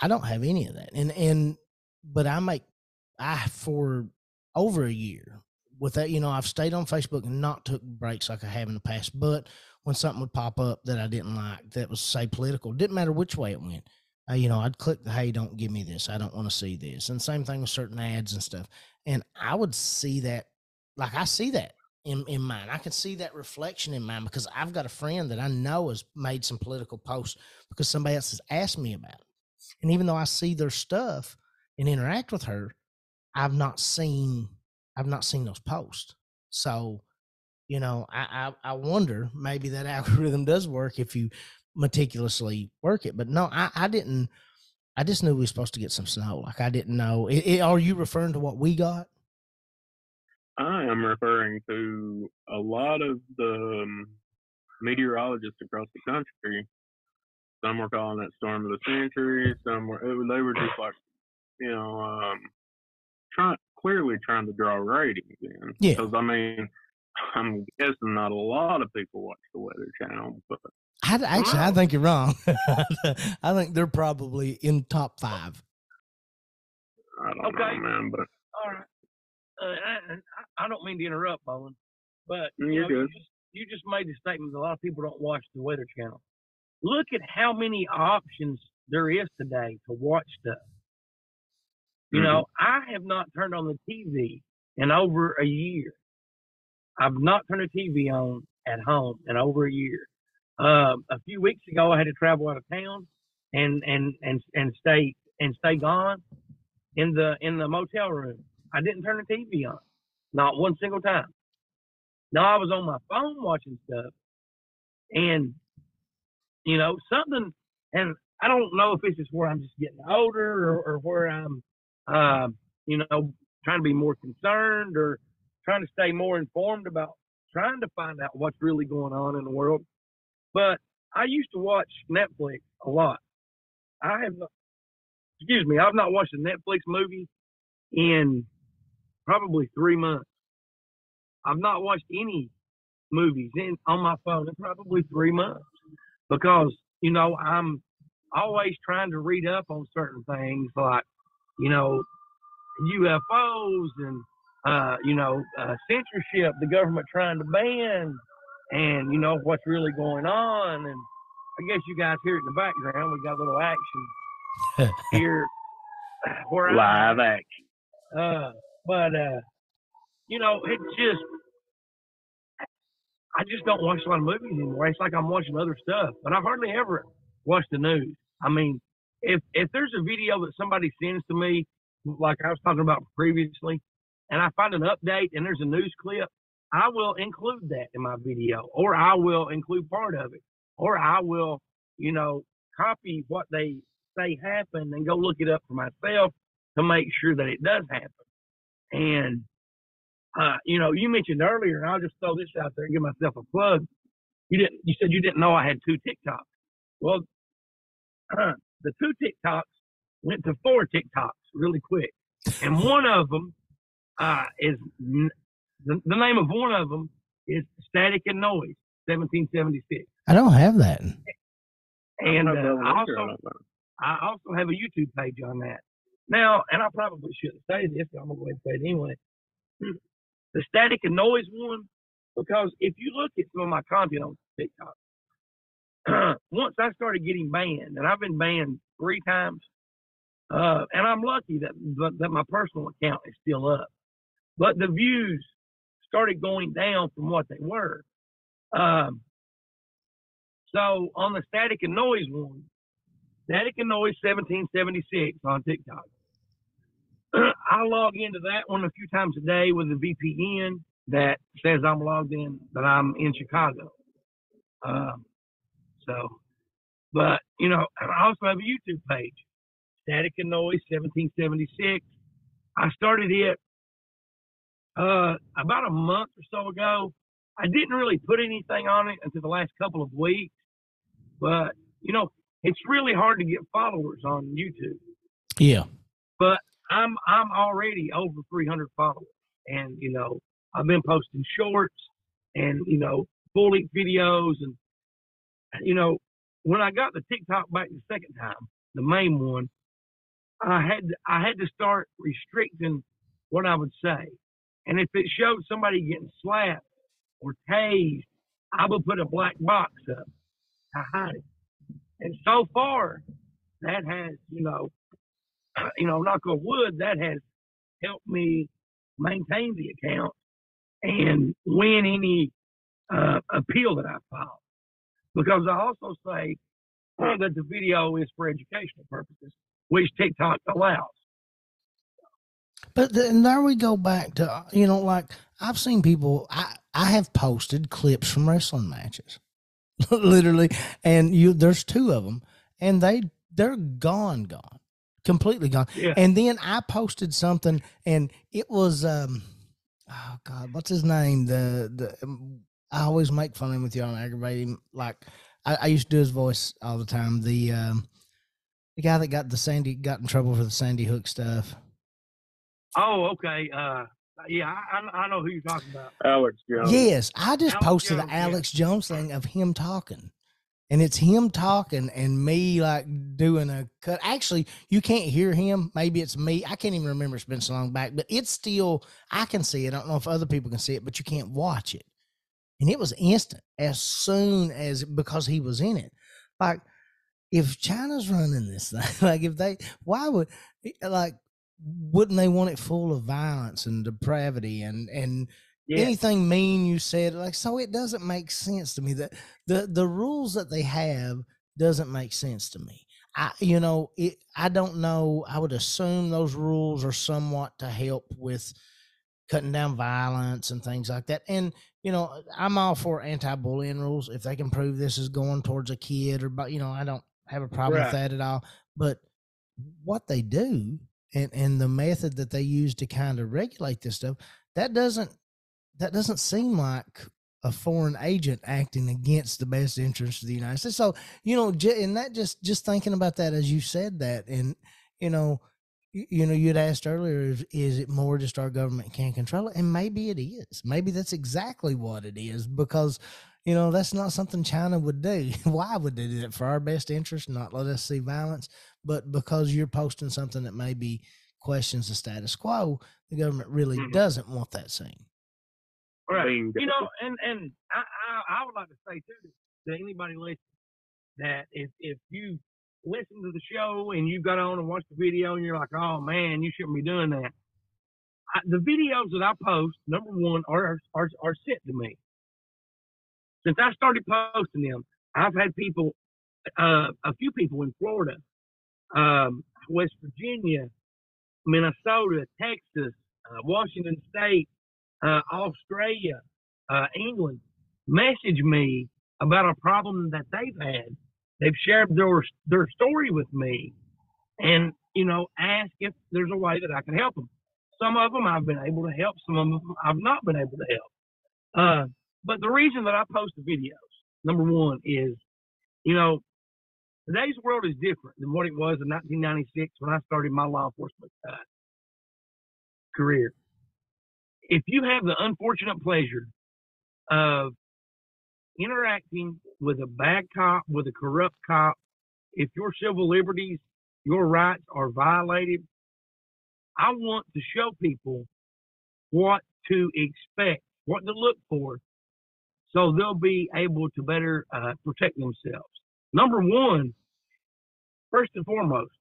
i don't have any of that. And and but i make i for over a year with that you know i've stayed on facebook and not took breaks like i have in the past but when something would pop up that I didn't like that was say political, didn't matter which way it went. Uh, you know, I'd click the hey, don't give me this. I don't want to see this. And same thing with certain ads and stuff. And I would see that, like I see that in, in mine. I can see that reflection in mine because I've got a friend that I know has made some political posts because somebody else has asked me about it. And even though I see their stuff and interact with her, I've not seen I've not seen those posts. So you know, I, I I wonder maybe that algorithm does work if you meticulously work it. But no, I I didn't. I just knew we were supposed to get some snow. Like I didn't know. It, it- are you referring to what we got? I am referring to a lot of the um, meteorologists across the country. Some were calling it storm of the century. Some were they were just like, you know, um, trying clearly trying to draw ratings in. Yeah. Because I mean, I'm guessing not a lot of people watch the Weather Channel, but I, actually, I Wow. think you're wrong. I think they're probably in top five. I don't Okay. know, man. But All right. Uh, I, I- I don't mean to interrupt, Bollin, but Mm, you, you're know, you just you just made the statement that a lot of people don't watch the Weather Channel. Look at how many options there is today to watch stuff. You know, I have not turned on the TV in over a year. I've not turned the TV on at home in over a year. Um, a few weeks ago, I had to travel out of town and and and and stay and stay gone in the in the motel room. I didn't turn the TV on, not one single time. No, I was on my phone watching stuff, and you know something. And I don't know if it's just where I'm just getting older, or, or where I'm, uh, you know, trying to be more concerned, or trying to stay more informed about trying to find out what's really going on in the world. But I used to watch Netflix a lot. I have not, excuse me, I've not watched a Netflix movie in probably three months. I've not watched any movies in on my phone in probably three months because you know I'm always trying to read up on certain things like you know UFOs and uh, you know uh, censorship, the government trying to ban, and you know what's really going on. And I guess you guys hear it in the background. We got a little action here where I'm live action. uh, but uh, you know, it's just I just don't watch a lot of movies anymore. It's like I'm watching other stuff, but I hardly ever watch the news. I mean, if if there's a video that somebody sends to me, like I was talking about previously, and I find an update and there's a news clip, I will include that in my video, or I will include part of it, or I will, you know, copy what they say happened and go look it up for myself to make sure that it does happen. And uh, you know, you mentioned earlier, and I'll just throw this out there and give myself a plug. You didn't. You said you didn't know I had two TikToks. Well, the two TikToks went to four TikToks really quick, and one of them uh, is the, the name of one of them is Static and Noise, 1776, I don't have that. and I uh, I also. I also have a YouTube page on that. Now, and I probably shouldn't say this, but I'm gonna go ahead and say it anyway. The static and noise one because if you look at some of my content on TikTok, once I started getting banned, and I've been banned three times, uh, and I'm lucky that that my personal account is still up, but the views started going down from what they were. Um, so on the static and noise one, static and noise 1776 on TikTok. I log into that one a few times a day with a VPN that says I'm logged in, that I'm in Chicago. Um, so, but you know, I also have a YouTube page, Static and Noise 1776. I started it uh, about a month or so ago. I didn't really put anything on it until the last couple of weeks, but you know, it's really hard to get followers on YouTube. Yeah. But I'm I'm already over 300 followers, and you know, I've been posting shorts and you know full length videos, and you know, when I got the TikTok back the second time, the main one, I had I had to start restricting what I would say, and if it showed somebody getting slapped or tased, I would put a black box up to hide it. And so far, that has, you know, you know, knock on wood, that has helped me maintain the account and win any uh, appeal that I file. Because I also say that the video is for educational purposes, which TikTok allows. But then there we go back to you know, like I've seen people. I I have posted clips from wrestling matches, literally, and you there's two of them, and they they're gone, gone, completely gone. Yeah. And then I posted something, and it was um, oh god, what's his name? The the um, I always make fun of him with you on aggravating. Like I, I used to do his voice all the time. The um, the guy that got the Sandy got in trouble for the Sandy Hook stuff. Oh, okay. Uh, yeah, I, I I know who you're talking about. Alex Jones. Yes, I just Alex posted Jones, an yeah. Alex Jones thing of him talking. And it's him talking and me like doing a cut. Actually, you can't hear him. Maybe it's me. I can't even remember. It's been so long back, but it's still, I can see it. I don't know if other people can see it, but you can't watch it. And it was instant as soon as, because he was in it. Like, if China's running this thing, like if they, why would, eh, like, wouldn't they want it full of violence and depravity and, and, Yeah. anything mean you said? Like so it doesn't make sense to me. That the the rules that they have doesn't make sense to me. I you know it i don't know. I would assume those rules are somewhat to help with cutting down violence and things like that. And you know i'm all for anti-bullying rules if they can prove this is going towards a kid or but you know i don't have a problem with that at all but what they do and and the method that they use to kind of regulate this stuff that doesn't that doesn't seem like a foreign agent acting against the best interest of the United States. So, you know, and that just just thinking about that as you said that, and you know, you, you know, you'd asked earlier, is, is it more just our government can't control it? And maybe it is. Maybe that's exactly what it is because, you know, that's not something China would do. Why would they do that for our best interest? Not let us see violence, but because you're posting something that maybe questions the status quo, the government really Mhm. doesn't want that seen. Right. Bingo. You know, and and I, I I would like to say too to anybody listening that if if you listen to the show and you got on and watched the video and you're like, oh man, you shouldn't be doing that. I, the videos that I post, number one, are are are sent to me. Since I started posting them, I've had people, uh, a few people in Florida, um, West Virginia, Minnesota, Texas, uh, Washington State, uh, Australia, uh, England, message me about a problem that they've had. They've shared their their story with me, and you know, ask if there's a way that I can help them. Some of them I've been able to help. Some of them I've not been able to help. Uh, but the reason that I post the videos, number one, is you know, today's world is different than what it was in 1996 when I started my law enforcement uh, career. If you have the unfortunate pleasure of interacting with a bad cop, with a corrupt cop, if your civil liberties, your rights are violated, I want to show people what to expect, what to look for so they'll be able to better uh, protect themselves. Number one, first and foremost,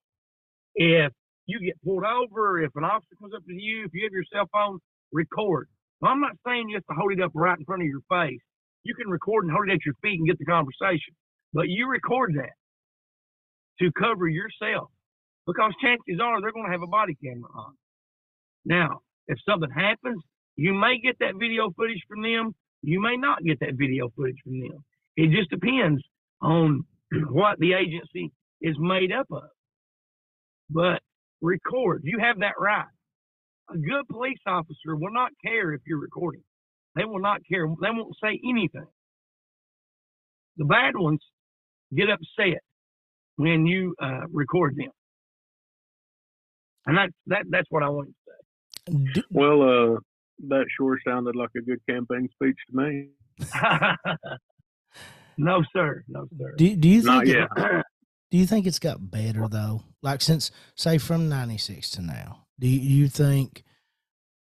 if you get pulled over, if an officer comes up to you, if you have your cell phone, record. Now, I'm not saying you have to hold it up right in front of your face. You can record and hold it at your feet and get the conversation, but you record that to cover yourself because chances are they're going to have a body camera on. Now, if something happens, you may get that video footage from them. You may not get that video footage from them. It just depends on what the agency is made up of. But record. You have that right. A good police officer will not care if you're recording. They will not care. They won't say anything. The bad ones get upset when you uh, record them, and that that that's what I want to say. Well, uh, that sure sounded like a good campaign speech to me. no, sir. No, sir. do, do you Not think yet. it, do you think it's got better though? Like since say from '96 to now, do you, you think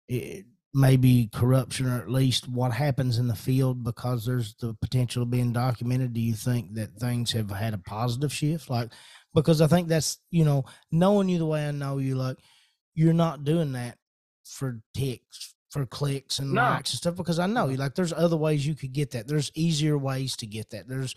it, maybe corruption or at least what happens in the field because there's the potential of being documented? Do you think that things have had a positive shift? Like because I think that's you know knowing you the way I know you, like you're not doing that for ticks for clicks and No. likes and stuff because I know you like there's other ways you could get that. There's easier ways to get that. There's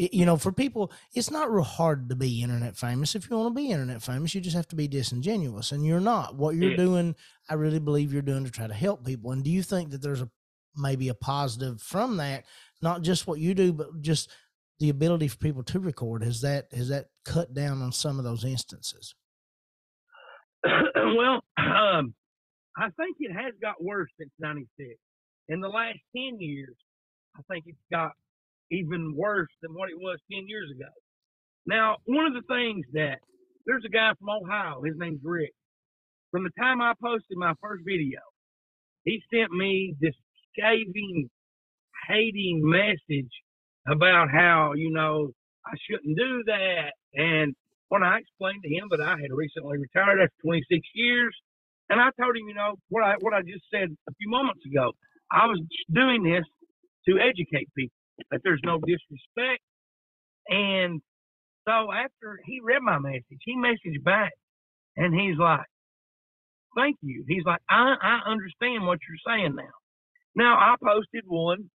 it- you know, for people, it's not real hard to be internet famous. If you want to be internet famous, you just have to be disingenuous, and you're not. What you're Yeah. doing, I really believe you're doing to try to help people. And do you think that there's a maybe a positive from that? Not just what you do, but just the ability for people to record. Has that has that cut down on some of those instances? well, um, I think it has got worse since '96. In the last ten years, I think it's got even worse than what it was ten years ago. Now, one of the things that there's a guy from Ohio. His name's Rick. From the time I posted my first video, he sent me this scathing, hating message about how you know I shouldn't do that, and when I explained to him that I had recently retired after 26 years, and I told him, you know, what I what I just said a few moments ago, I was doing this to educate people that there's no disrespect. And so after he read my message, he messaged back, and he's like, "Thank you." He's like, "I I understand what you're saying now." Now I posted one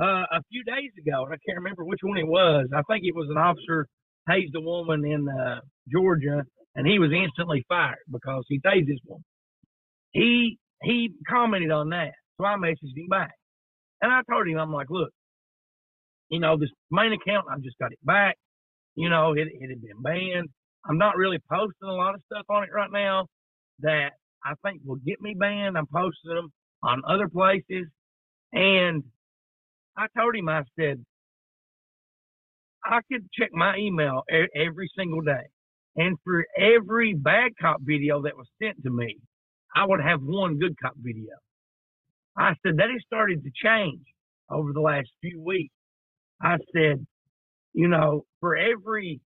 uh, a few days ago, and I can't remember which one it was. I think it was an officer tased a woman in uh, Georgia, and he was instantly fired because he tased this woman. He he commented on that, so I messaged him back, and I told him, I'm like, look, you know, this main account, I just got it back. You know, it it had been banned. I'm not really posting a lot of stuff on it right now that I think will get me banned. I'm posting them on other places, and I told him, I said, I could check my email every single day. And for every bad cop video that was sent to me, I would have one good cop video. I said, that has started to change over the last few weeks. I said, you know, for every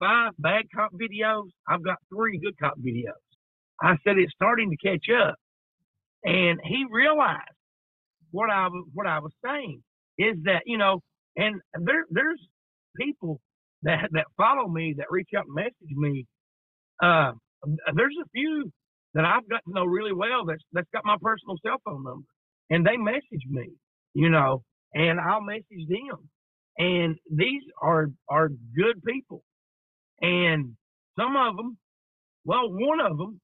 five bad cop videos, I've got three good cop videos. I said, it's starting to catch up. And he realized what I was, what I was saying is that, you know, and there, there's people that that follow me that reach out and message me. Uh, there's a few that I've got to know really well that's that's got my personal cell phone number, and they message me, you know, and I'll message them. And these are are good people, and some of them, well, one of them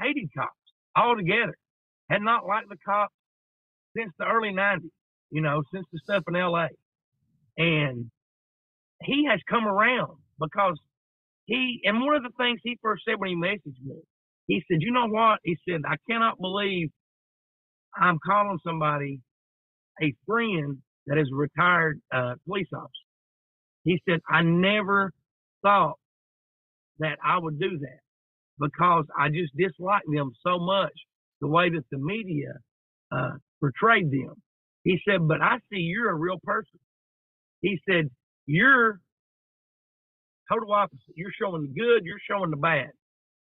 hated cops altogether, had not liked the cops since the early '90s, you know, since the stuff in L.A. And he has come around because he and one of the things he first said when he messaged me, he said, "You know what?" He said, "I cannot believe I'm calling somebody a friend that is a retired uh, police officer." He said, "I never thought that I would do that because I just dislike them so much the way that the media uh, portrayed them." He said, "But I see you're a real person." He said, you're total opposite. You're showing the good, you're showing the bad.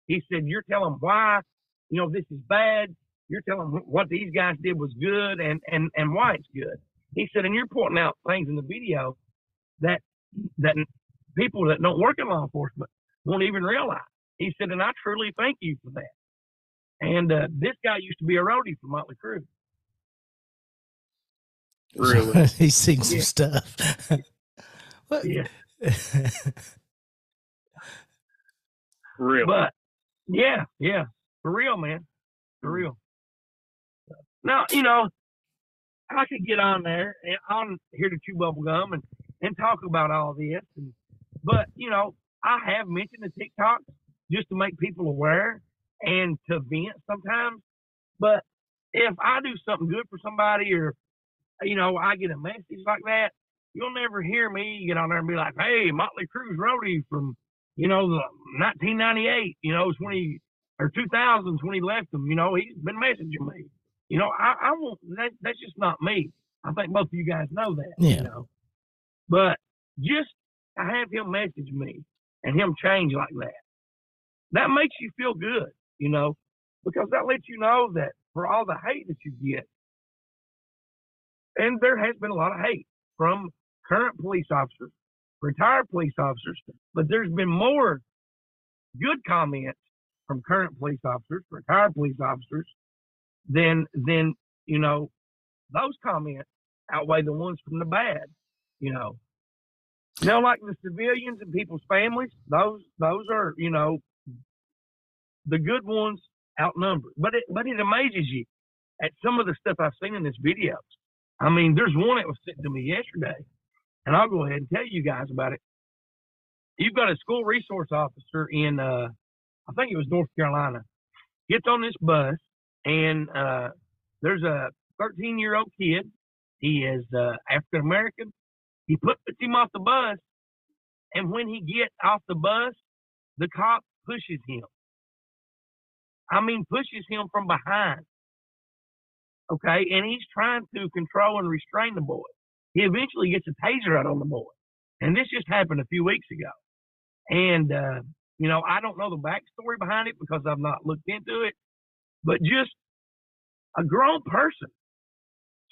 He said, you're telling why, you know, this is bad. You're telling what these guys did was good and, and, and why it's good. He said, and you're pointing out things in the video that that people that don't work in law enforcement won't even realize. He said, and I truly thank you for that. And uh, this guy used to be a roadie for Motley Crue. Really? He's seen some Yeah. stuff. What- Yeah. Really? But yeah, yeah, for real, man, for real. Now you know, I could get on there and on here to chew bubble gum and and talk about all this, and, but you know, I have mentioned the TikToks just to make people aware and to vent sometimes. But if I do something good for somebody, or you know, I get a message like that, you'll never hear me get on there and be like, "Hey, Motley Crue's roadie from." you know, the 1998, you know, 20 or 2000 when he left them, you know, he's been messaging me. You know, I, I won't, that, that's just not me. I think both of you guys know that, Yeah. you know. But just to have him message me and him change like that, that makes you feel good, you know, because that lets you know that for all the hate that you get, and there has been a lot of hate from current police officers, retired police officers, but there's been more good comments from current police officers, retired police officers, than then you know those comments outweigh the ones from the bad. You know, know, like the civilians and people's families, those those are you know the good ones outnumbered. But it but it amazes you at some of the stuff I've seen in this videos. I mean, there's one that was sent to me yesterday, and I'll go ahead and tell you guys about it. You've got a school resource officer in, uh, I think it was North Carolina, gets on this bus, and uh, there's a 13 year old kid. He is uh, African American. He puts him off the bus, and when he gets off the bus, the cop pushes him. I mean, pushes him from behind. Okay, and he's trying to control and restrain the boy. He eventually gets a taser out on the boy, and this just happened a few weeks ago. And uh, you know, I don't know the backstory behind it because I've not looked into it, but just a grown person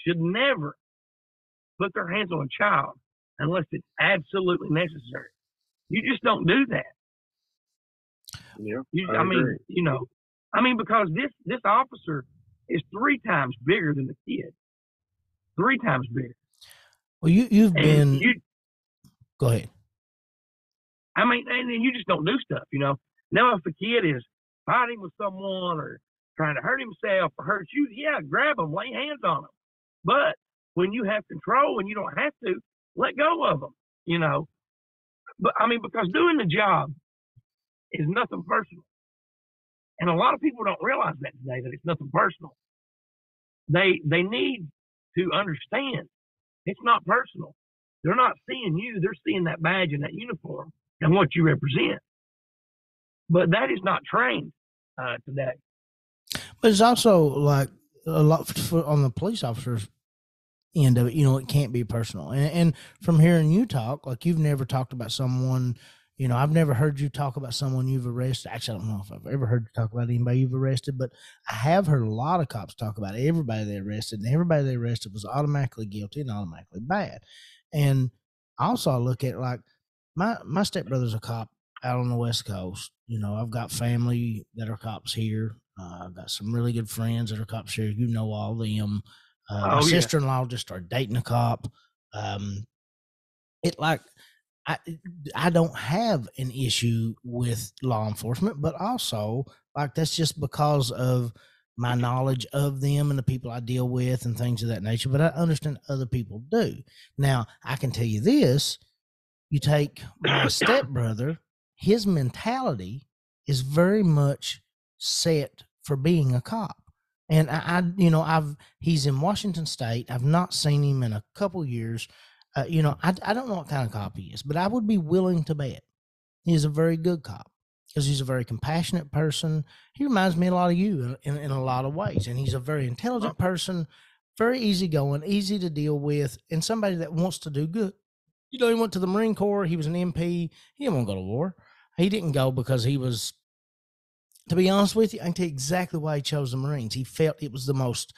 should never put their hands on a child unless it's absolutely necessary. You just don't do that. Yeah. You, I I, mean, you know, I mean because this this officer is three times bigger than the kid. Three times bigger. well, you you've And been. you, go ahead. I mean, and then you just don't do stuff, you know. Now, if the kid is fighting with someone or trying to hurt himself or hurt you, yeah, grab them, lay hands on them. But when you have control and you don't have to, let go of them, you know. But I mean, because doing the job is nothing personal. And a lot of people don't realize that today, that it's nothing personal. They they need to understand it's not personal. They're not seeing you, they're seeing that badge and that uniform and what you represent. But that is not trained uh, today. But it's also like a lot for, on the police officers end of it. You know, it can't be personal. And, and from hearing you talk, like you've never talked about someone. You know, I've never heard you talk about someone you've arrested. Actually, I don't know if I've ever heard you talk about anybody you've arrested, but I have heard a lot of cops talk about everybody they arrested, and everybody they arrested was automatically guilty and automatically bad. And also, I look at like my my stepbrother's a cop out on the west coast. You know, I've got family that are cops here. Uh, I've got some really good friends that are cops here. You know all them. Uh, my Oh, yeah. sister in law just started dating a cop. Um, it like I I don't have an issue with law enforcement, but also like that's just because of my knowledge of them and the people I deal with and things of that nature. But I understand other people do. Now I can tell you this: you take my stepbrother, his mentality is very much set for being a cop. And I, I, you know, I've he's in Washington State. I've not seen him in a couple years. Uh, you know, I, I don't know what kind of cop he is, but I would be willing to bet he is a very good cop because he's a very compassionate person. He reminds me a lot of you in, in, in a lot of ways, and he's a very intelligent person, very easygoing, easy to deal with, and somebody that wants to do good. You know, he went to the Marine Corps. He was an MP. He didn't want to go to war. He didn't go because he was to be honest with you, I can tell you exactly why he chose the Marines. He felt it was the most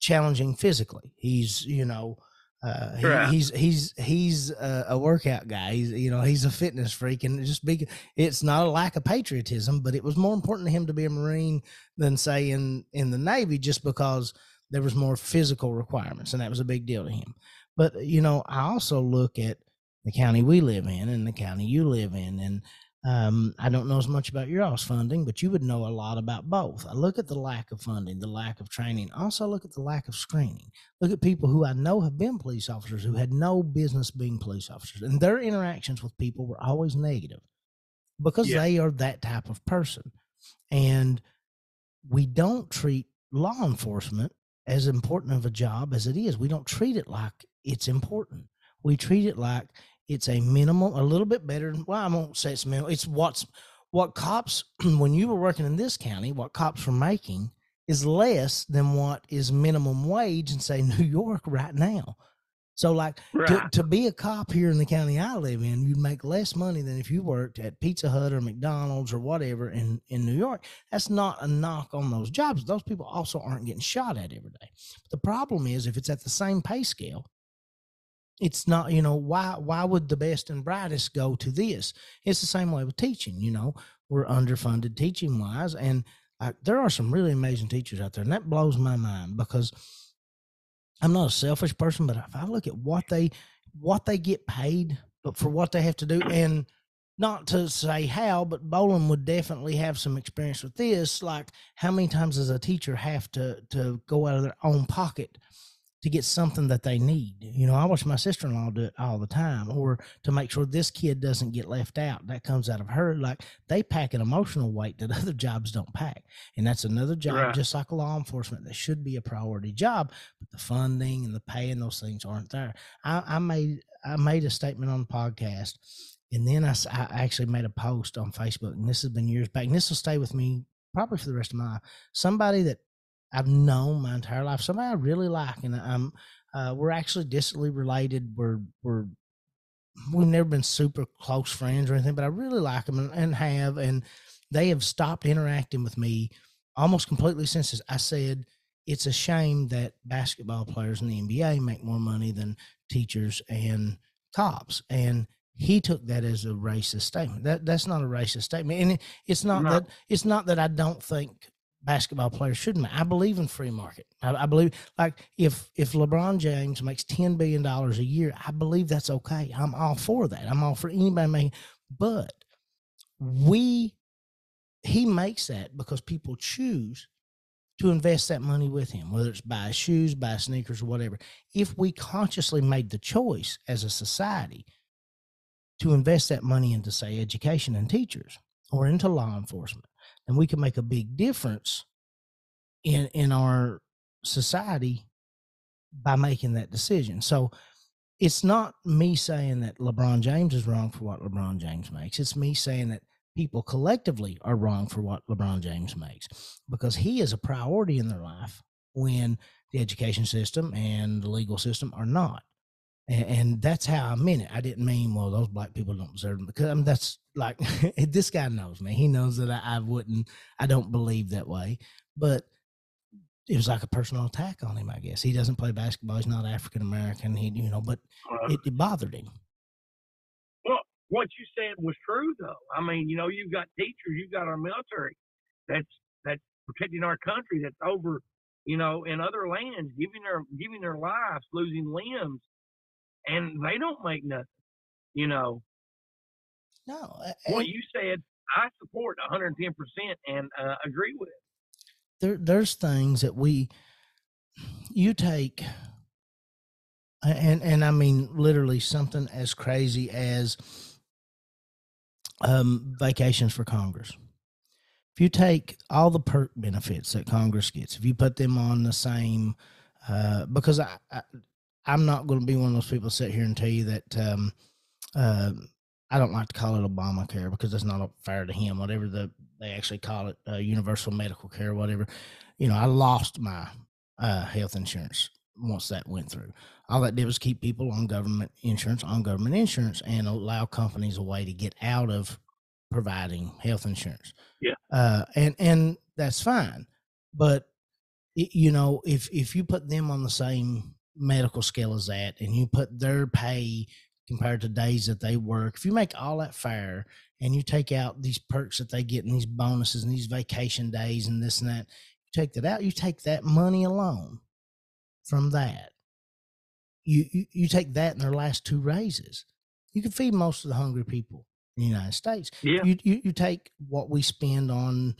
challenging physically. He's, you know, Uh, he- he's he's he's a, a workout guy. He's you know he's a fitness freak, and just be it's not a lack of patriotism, but it was more important to him to be a Marine than say in in the Navy, just because there was more physical requirements, and that was a big deal to him. But you know, I also look at the county we live in and the county you live in, and um, I don't know as much about your all's funding, but you would know a lot about both. I look at the lack of funding, the lack of training. Also look at the lack of screening. Look at people who I know have been police officers who had no business being police officers, and their interactions with people were always negative because Yeah. they are that type of person. And we don't treat law enforcement as important of a job as it is. We don't treat it like it's important. We treat it like it's a minimal, a little bit better. Well, I won't say it's minimal. It's what's what cops when you were working in this county, what cops were making is less than what is minimum wage in say New York right now. So like to, Right. to be a cop here in the county I live in, you'd make less money than if you worked at Pizza Hut or McDonald's or whatever in, in New York. That's not a knock on those jobs. Those people also aren't getting shot at every day. The problem is if it's at the same pay scale, it's not, you know, why why would the best and brightest go to this? It's the same way with teaching, you know. We're underfunded teaching wise. And I, there are some really amazing teachers out there, and that blows my mind because I'm not a selfish person, but if I look at what they what they get paid, but for what they have to do, and not to say how, but Bollin would definitely have some experience with this. Like, how many times does a teacher have to to go out of their own pocket to get something that they need? You know, I watch my sister in law do it all the time, or to make sure this kid doesn't get left out. That comes out of her. Like, they pack an emotional weight that other jobs don't pack, and that's another job, Right. just like law enforcement, that should be a priority job. But the funding and the pay and those things aren't there. I, I made I made a statement on the podcast, and then I actually made a post on Facebook, and this has been years back, and this will stay with me probably for the rest of my life. Somebody that I've known my entire life, somebody I really like, and I'm uh, we're actually distantly related. We're we're we've never been super close friends or anything, but I really like them and, and have, and they have stopped interacting with me almost completely since this- I said it's a shame that basketball players in the NBA make more money than teachers and cops. And he took that as a racist statement. That that's not a racist statement. And it, it's not No. that it's not that I don't think basketball players shouldn't. I believe in free market. I, I believe like if if LeBron James makes ten billion dollars a year, I believe that's okay. I'm all for that. I'm all for anybody making. But we he makes that because people choose to invest that money with him, whether it's buy shoes, buy sneakers, or whatever. If we consciously made the choice as a society to invest that money into, say, education and teachers or into law enforcement, then we can make a big difference in in our society by making that decision. So it's not me saying that LeBron James is wrong for what LeBron James makes. It's me saying that people collectively are wrong for what LeBron James makes because he is a priority in their life when the education system and the legal system are not. And, and that's how I meant it. I didn't mean, well, those black people don't deserve them because I mean, that's like, this guy knows me. He knows that I, I wouldn't, I don't believe that way. But it was like a personal attack on him, I guess. He doesn't play basketball. He's not African American. He, you know, but Uh, it, it bothered him. Well, what you said was true, though. I mean, you know, you've got teachers, you've got our military that's that's protecting our country. That's over, you know, in other lands, giving their giving their lives, losing limbs, and they don't make nothing. You know, No, a- what you said, I support 110 percent and uh, agree with. there, there's things that we, you take, and and I mean literally something as crazy as um, vacations for Congress. If you take all the perk benefits that Congress gets, if you put them on the same, uh, because I, I I'm not going to be one of those people sit here and tell you that um, uh, I don't like to call it Obamacare because it's not fair to him. Whatever the they actually call it, uh, universal medical care, whatever. You know, I lost my uh, health insurance once that went through. All that did was keep people on government insurance, on government insurance, and allow companies a way to get out of providing health insurance. Yeah. uh, and and that's fine, but you know, if if you put them on the same medical scale is at and you put their pay compared to days that they work, if you make all that fair and you take out these perks that they get and these bonuses and these vacation days and this and that, you take that out, you take that money alone from that. You, you, you take that in their last two raises. You can feed most of the hungry people in the United States. Yeah. You, you, you take what we spend on,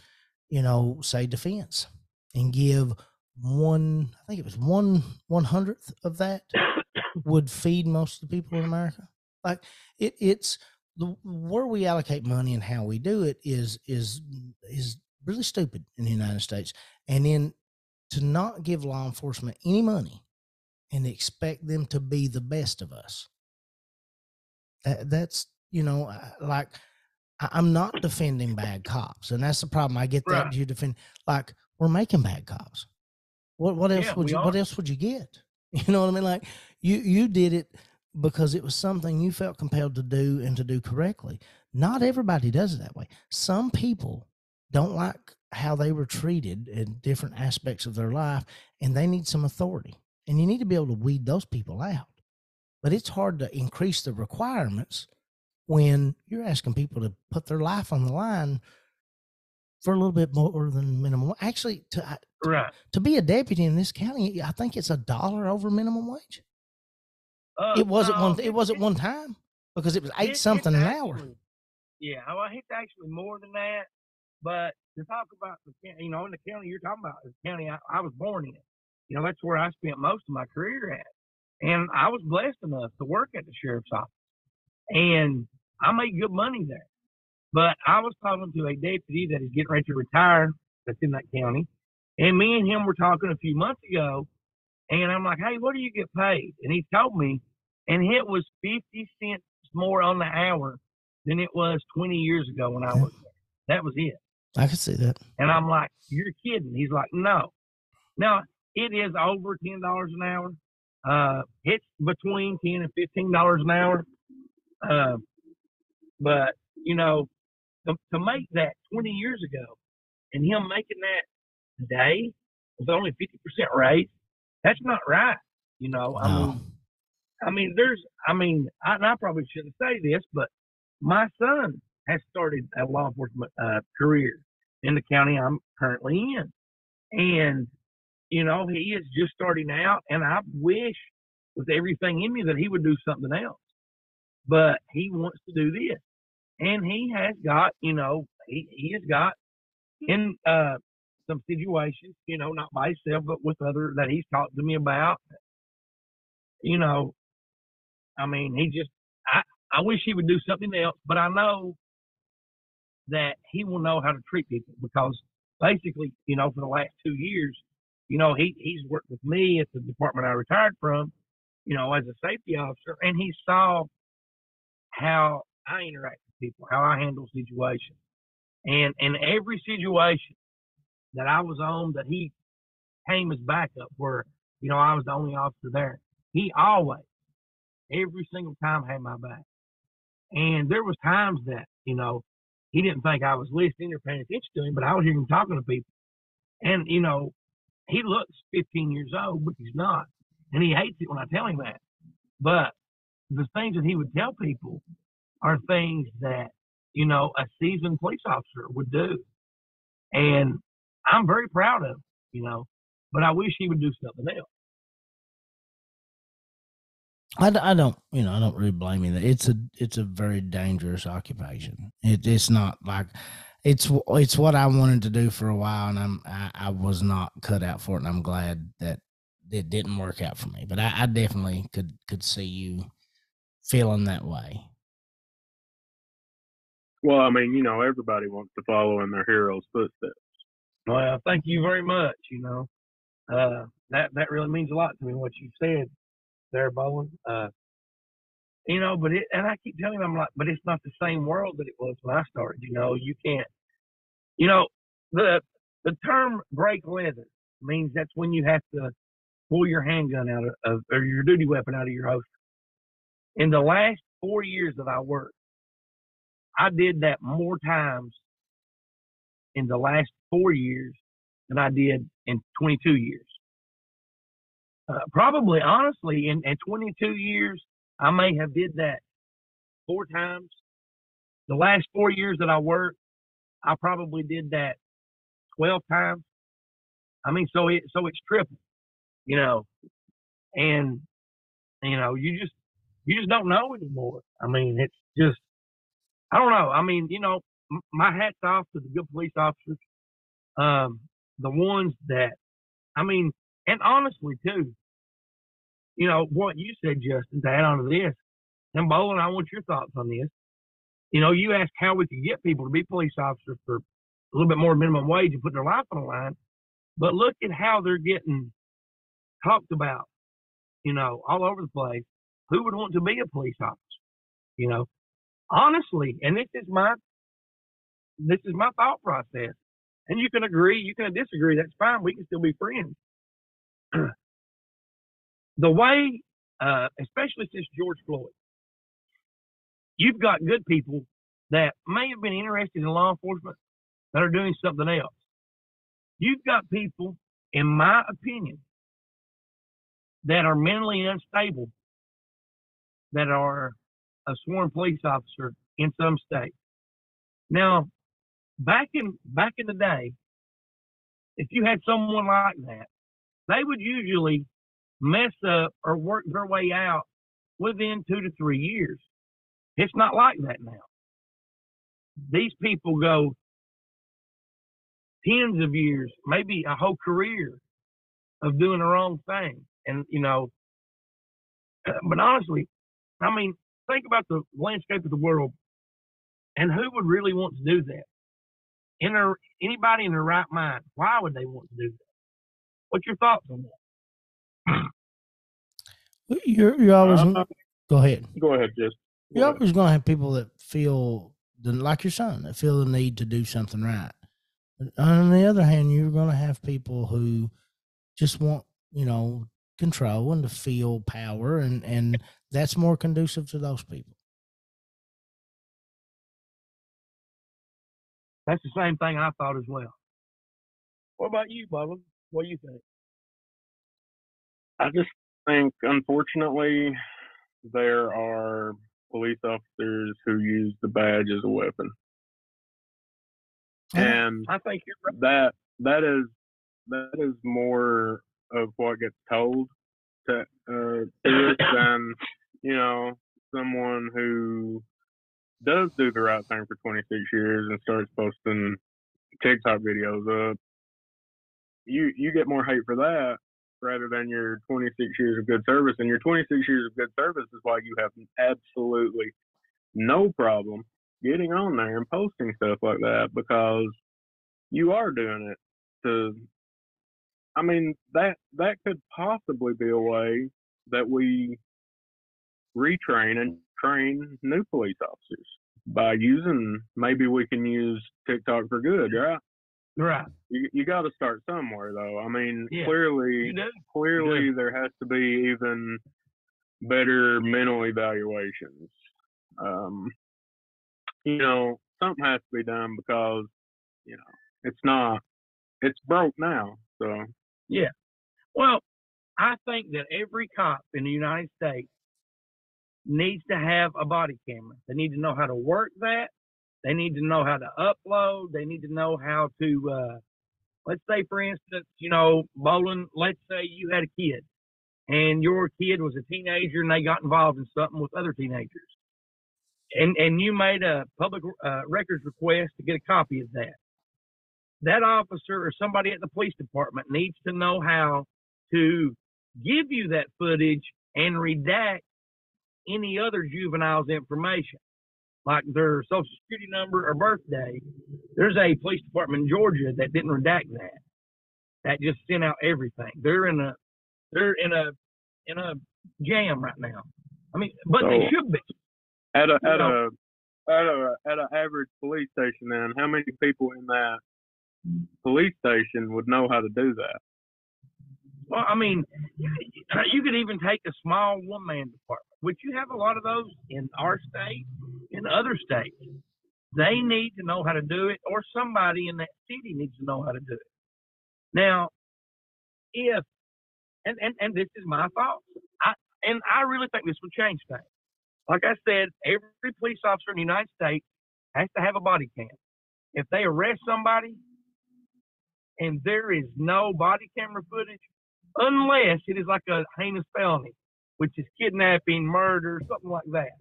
you know, say defense and give one, I think it was one one hundredth of that would feed most of the people in America. Like it, it's the where we allocate money and how we do it is is is really stupid in the United States. And then to not give law enforcement any money and expect them to be the best of us. That, that's you know like I'm not defending bad cops, and that's the problem. I get that Right. you defend like we're making bad cops. What what else Yeah, would you what else would you get? You know what I mean? Like you you did it because it was something you felt compelled to do and to do correctly. Not everybody does it that way. Some people don't like how they were treated in different aspects of their life and they need some authority. And you need to be able to weed those people out. But it's hard to increase the requirements when you're asking people to put their life on the line for a little bit more than minimum. Actually, to Right. to be a deputy in this county, I think it's a dollar over minimum wage. Uh, It wasn't no, one. It wasn't one time because it was eight it- something an hour. Yeah, well, it's actually more than that. But to talk about the county, you know, in the county you're talking about, the county I, I was born in, you know, that's where I spent most of my career at. And I was blessed enough to work at the sheriff's office. And I made good money there. But I was talking to a deputy that is getting ready to retire that's in that county. And me and him were talking a few months ago. And I'm like, hey, what do you get paid? And he told me, and it was 50 cents more on the hour than it was 20 years ago when I was there. That was it. I could see that. And I'm like, you're kidding. He's like, no. Now, it is over $10 an hour. Uh, it's between 10 and $15 an hour. Uh, but, you know, to, to make that 20 years ago and him making that today with only 50% raise, that's not right. You know, I mean, I mean, there's, I mean, I, and I probably shouldn't say this, but my son has started a law enforcement uh, career in the county I'm currently in. And, you know, he is just starting out, and I wish with everything in me that he would do something else. But he wants to do this. And he has got, you know, he, he has got in uh, some situations, you know, not by himself, but with other that he's talked to me about. You know, I mean, he just, I, I wish he would do something else, but I know that he will know how to treat people because basically, you know, for the last two years, you know, he, he's worked with me at the department I retired from, you know, as a safety officer, and he saw how I interact people, how I handle situations. And in every situation that I was on that he came as backup where, you know, I was the only officer there, he always, every single time had my back. And there was times that, you know, he didn't think I was listening or paying attention to him, but I was hearing him talking to people. And, you know, he looks 15 years old, but he's not. And he hates it when I tell him that. But the things that he would tell people are things that, you know, a seasoned police officer would do. And I'm very proud of, you know, but I wish he would do something else. I, I don't you know I don't really blame you. It's a it's a very dangerous occupation. It, it's not like it's it's what I wanted to do for a while, and I'm I, I was not cut out for it, and I'm glad that it didn't work out for me. But I, I definitely could could see you feeling that way. Well, I mean, you know, everybody wants to follow in their hero's footsteps. Well, thank you very much. You know, uh, that that really means a lot to me what you said there, Bowen. Uh, you know, but it and I keep telling them I'm like, but it's not the same world that it was when I started. You know, you can't. You know, the the term break leather means that's when you have to pull your handgun out of, of or your duty weapon out of your holster. In the last four years that I worked, I did that more times in the last four years than I did in 22 years. uh, probably honestly in, in 22 years, I may have did that four times. The last four years that I worked, I probably did that 12 times. I mean, so it, so it's triple, you know, and, you know, you just, you just don't know anymore. I mean, it's just, I don't know. I mean, you know, my hat's off to the good police officers. Um, the ones that, I mean, and honestly too, you know, what you said, Justin, to add on to this, and Bollin, I want your thoughts on this. You know, you asked how we could get people to be police officers for a little bit more minimum wage and put their life on the line. But look at how they're getting talked about, you know, all over the place. Who would want to be a police officer? You know, honestly, and this is my this is my thought process. And you can agree, you can disagree, that's fine. We can still be friends. the way, uh, especially since George Floyd, you've got good people that may have been interested in law enforcement that are doing something else. You've got people, in my opinion, that are mentally unstable that are a sworn police officer in some states. Now, back in back in the day, if you had someone like that, they would usually mess up or work their way out within two to three years. It's not like that now. These people go tens of years, maybe a whole career of doing the wrong thing. And, you know, uh, but honestly, I mean, think about the landscape of the world and who would really want to do that? In their, anybody in their right mind, why would they want to do that? What's your thoughts on that? You're, you're always, Uh, go ahead. Go ahead, just. You're always going to have people that feel the, like your son that feel the need to do something right. But on the other hand, you're going to have people who just want, you know, control and to feel power, and and that's more conducive to those people. That's the same thing I thought as well. What about you, Bubba? What do you think? I just think, unfortunately, there are police officers who use the badge as a weapon, and I think you're right. that that is that is more of what gets told to uh, to us than you know someone who does do the right thing for 26 years and starts posting TikTok videos up. You you get more hate for that rather than your 26 years of good service, and your 26 years of good service is why you have absolutely no problem getting on there and posting stuff like that because you are doing it to I mean that that could possibly be a way that we retrain and train new police officers by using maybe we can use TikTok for good, right? Right. You you got to start somewhere though. I mean, Yeah, clearly You do. clearly there has to be even better mental evaluations. Um, you know, something has to be done because you know it's not it's broke now. So Well, I think that every cop in the United States needs to have a body camera. They need to know how to work that. They need to know how to upload. They need to know how to, uh, let's say, for instance, you know, Bollin, let's say you had a kid and your kid was a teenager and they got involved in something with other teenagers. And, and you made a public uh, records request to get a copy of that. That officer or somebody at the police department needs to know how to give you that footage and redact any other juvenile's information, like their social security number or birthday. There's a police department in Georgia that didn't redact that. That just sent out everything. They're in a they're in a in a jam right now. I mean, but they should be. at a You at know. a at a at an average police station, then how many people in that police station would know how to do that? Well, I mean, you could even take a small one man department, which you have a lot of those in our state, in other states. They need to know how to do it, or somebody in that city needs to know how to do it. Now, if and, and, and this is my thoughts. I, and I really think this will change things. Like I said, every police officer in the United States has to have a body cam. If they arrest somebody and there is no body camera footage, unless it is like a heinous felony, which is kidnapping, murder, something like that.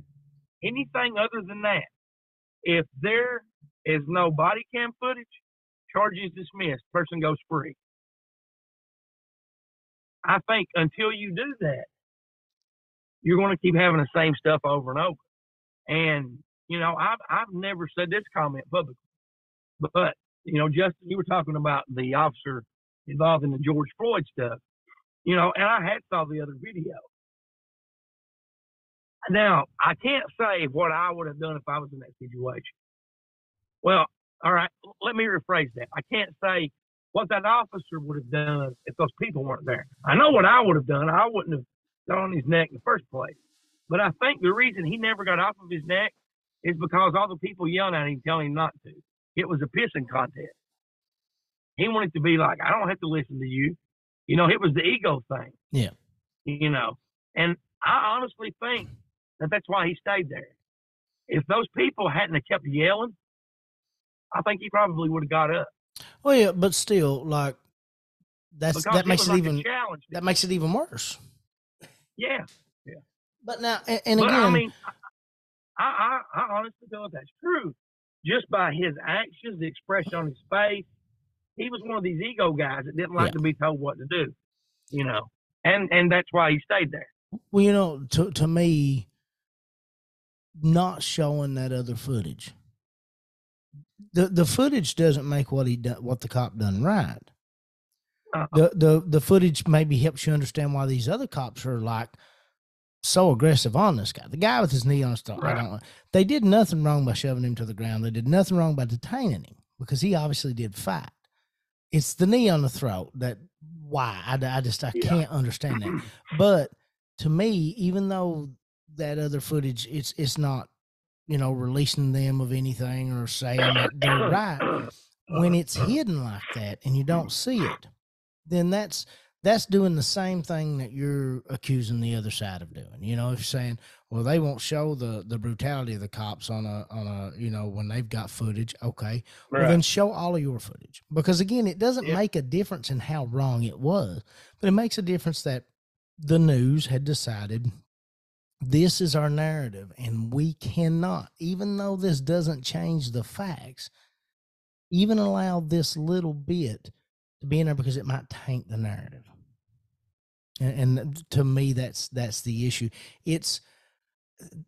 Anything other than that, if there is no body cam footage, charges dismissed, person goes free. I think until you do that, you're going to keep having the same stuff over and over. And you know, I've I've never said this comment publicly, but you know, Justin, you were talking about the officer involved in the George Floyd stuff, you know, and I had saw the other video. Now, I can't say what I would have done if I was in that situation. Well, all right, let me rephrase that. I can't say what that officer would have done if those people weren't there. I know what I would have done. I wouldn't have got on his neck in the first place. But I think the reason he never got off of his neck is because all the people yelling at him telling him not to. It was a pissing contest. He wanted to be like, I don't have to listen to you. You know, it was the ego thing. Yeah. You know, and I honestly think that that's why he stayed there. If those people hadn't have kept yelling, I think he probably would have got up. Well, yeah, but still, like that's Because that it makes it like even challenge. that makes it even worse. yeah. Yeah. But now, and, and but again, I mean, I, I, I honestly feel that that's true. Just by his actions, the expression on his face, he was one of these ego guys that didn't like Yeah. to be told what to do. You know, and and that's why he stayed there. well, you know, to to me, not showing that other footage, the the footage doesn't make what he done, what the cop done right. Uh, the the the footage maybe helps you understand why these other cops are like so aggressive on this guy. The guy with his knee on his throat. I don't. They did nothing wrong by shoving him to the ground. They did nothing wrong by detaining him because he obviously did fight. It's the knee on the throat that why I, I just I Yeah. can't understand that. But to me, even though that other footage, it's it's not you know releasing them of anything or saying that they're right when uh-huh. it's hidden like that and you don't see it, then that's that's doing the same thing that you're accusing the other side of doing. You know, if you're saying, well, they won't show the the brutality of the cops on a on a you know when they've got footage, okay, well then show all of your footage because again, it doesn't Yeah. make a difference in how wrong it was, but it makes a difference that the news had decided this is our narrative and we cannot even though this doesn't change the facts even allow this little bit to be in there because it might taint the narrative. And, and to me that's that's the issue. It's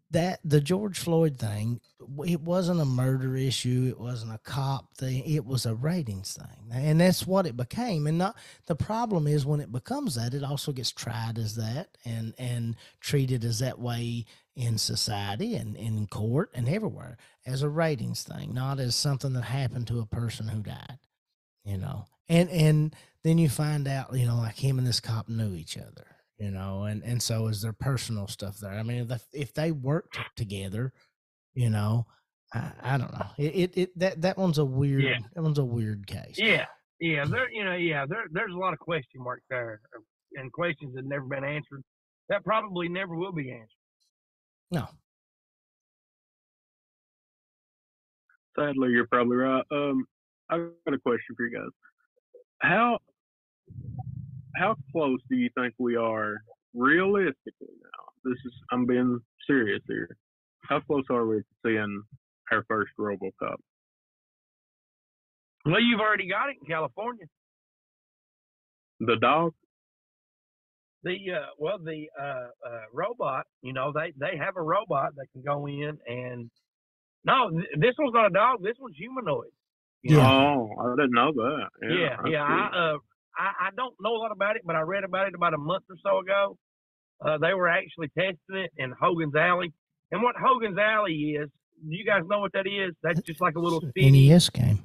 that the george floyd thing it wasn't a murder issue it wasn't a cop thing it was a ratings thing. And that's what it became. And not the problem is when it becomes that it also gets tried as that and and treated as that way in society and in court and everywhere as a ratings thing not as something that happened to a person who died you know and and then you find out you know like him and this cop knew each other you know and and so is there personal stuff there i mean if, the- if they worked together you know i, I don't know it, it it that that one's a weird Yeah. that one's a weird case Yeah, yeah, there, you know, yeah, there, there's a lot of question marks there, uh, and questions that never been answered. That probably never will be answered. no Sadly, you're probably right. Um, I've got a question for you guys. How how close do you think we are realistically now? This is I'm being serious here. How close are we to seeing our first RoboCop? Well, you've already got it in California. The dog? The uh, well, the uh, uh, robot, you know, they they have a robot that can go in and no, th- this one's not a dog. This one's humanoid. You know? Yeah. Oh, I didn't know that. Yeah, Yeah, yeah. I, uh, I I don't know a lot about it, but I read about it about a month or so ago. Uh, they were actually testing it in Hogan's Alley, and what Hogan's Alley is, you guys know what that is? That's just like a little city. nes game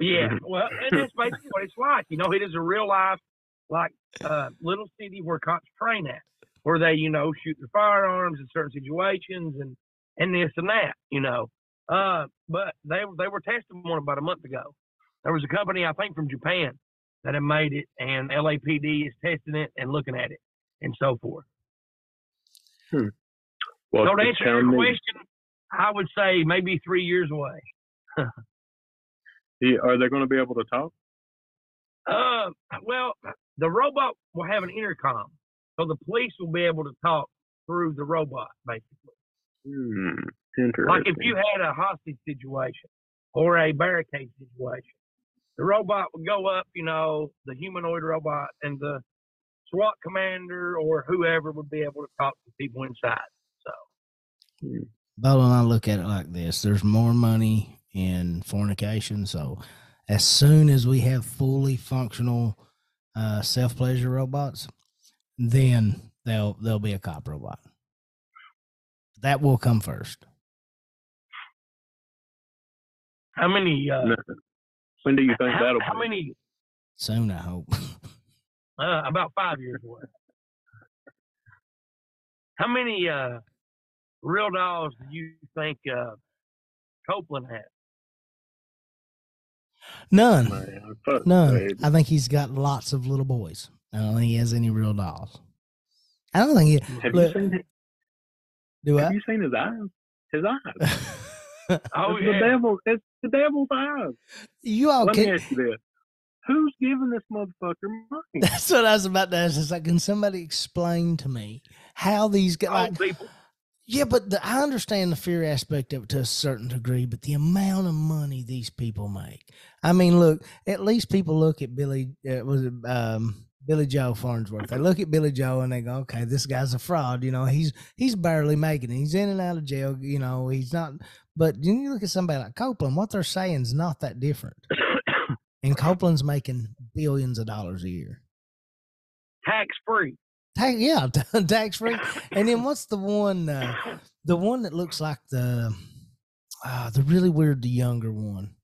Yeah, Mhm. well, and that's basically what it's like. You know, it is a real life, like, uh, little city where cops train at, where they, you know, shoot their firearms in certain situations and and this and that. You know, uh, but they they were testing one about a month ago. There was a company I think from Japan that had made it, and LAPD is testing it and looking at it and so forth. Well, so to to answer your question, I would say maybe three years away. Are they going to be able to talk? Uh, well, the robot will have an intercom, so the police will be able to talk through the robot, basically. Hmm. Like if you had a hostage situation or a barricade situation, the robot would go up, you know, the humanoid robot, and the SWAT commander or whoever would be able to talk to people inside. So, Bo and I look at it like this: there's more money in fornication, so as soon as we have fully functional uh, self pleasure robots, then there'll there'll be a cop robot. That will come first. How many? Uh, When do you think how, that'll how be? many? Soon, I hope. Uh, about five years away. How many uh, real dolls do you think uh, Copeland has? None, Man, none. baby. I think he's got lots of little boys. I don't think he has any real dolls. I don't think he. Have Look, you seen it? Do Have I? you seen his eyes? His eyes. Oh it's yeah. the devil. It's the devil's eyes. you all Let me can. ask you this: Who's giving this motherfucker money? That's what I was about to ask. Is like, can somebody explain to me how these guys? Like, people. Yeah, but the, I understand the fear aspect of it to a certain degree, but the amount of money these people make. I mean, look, at least people look at Billy, uh, was it um, Billy Joe Farnsworth? They look at Billy Joe and they go, okay, this guy's a fraud. You know, he's he's barely making it. He's in and out of jail. You know, he's not. But you look at somebody like Copeland, what they're saying is not that different. And Copeland's making billions of dollars a year. Tax free. Tax, yeah, tax free. And then what's the one? Uh, the one that looks like the uh, the really weird, the younger one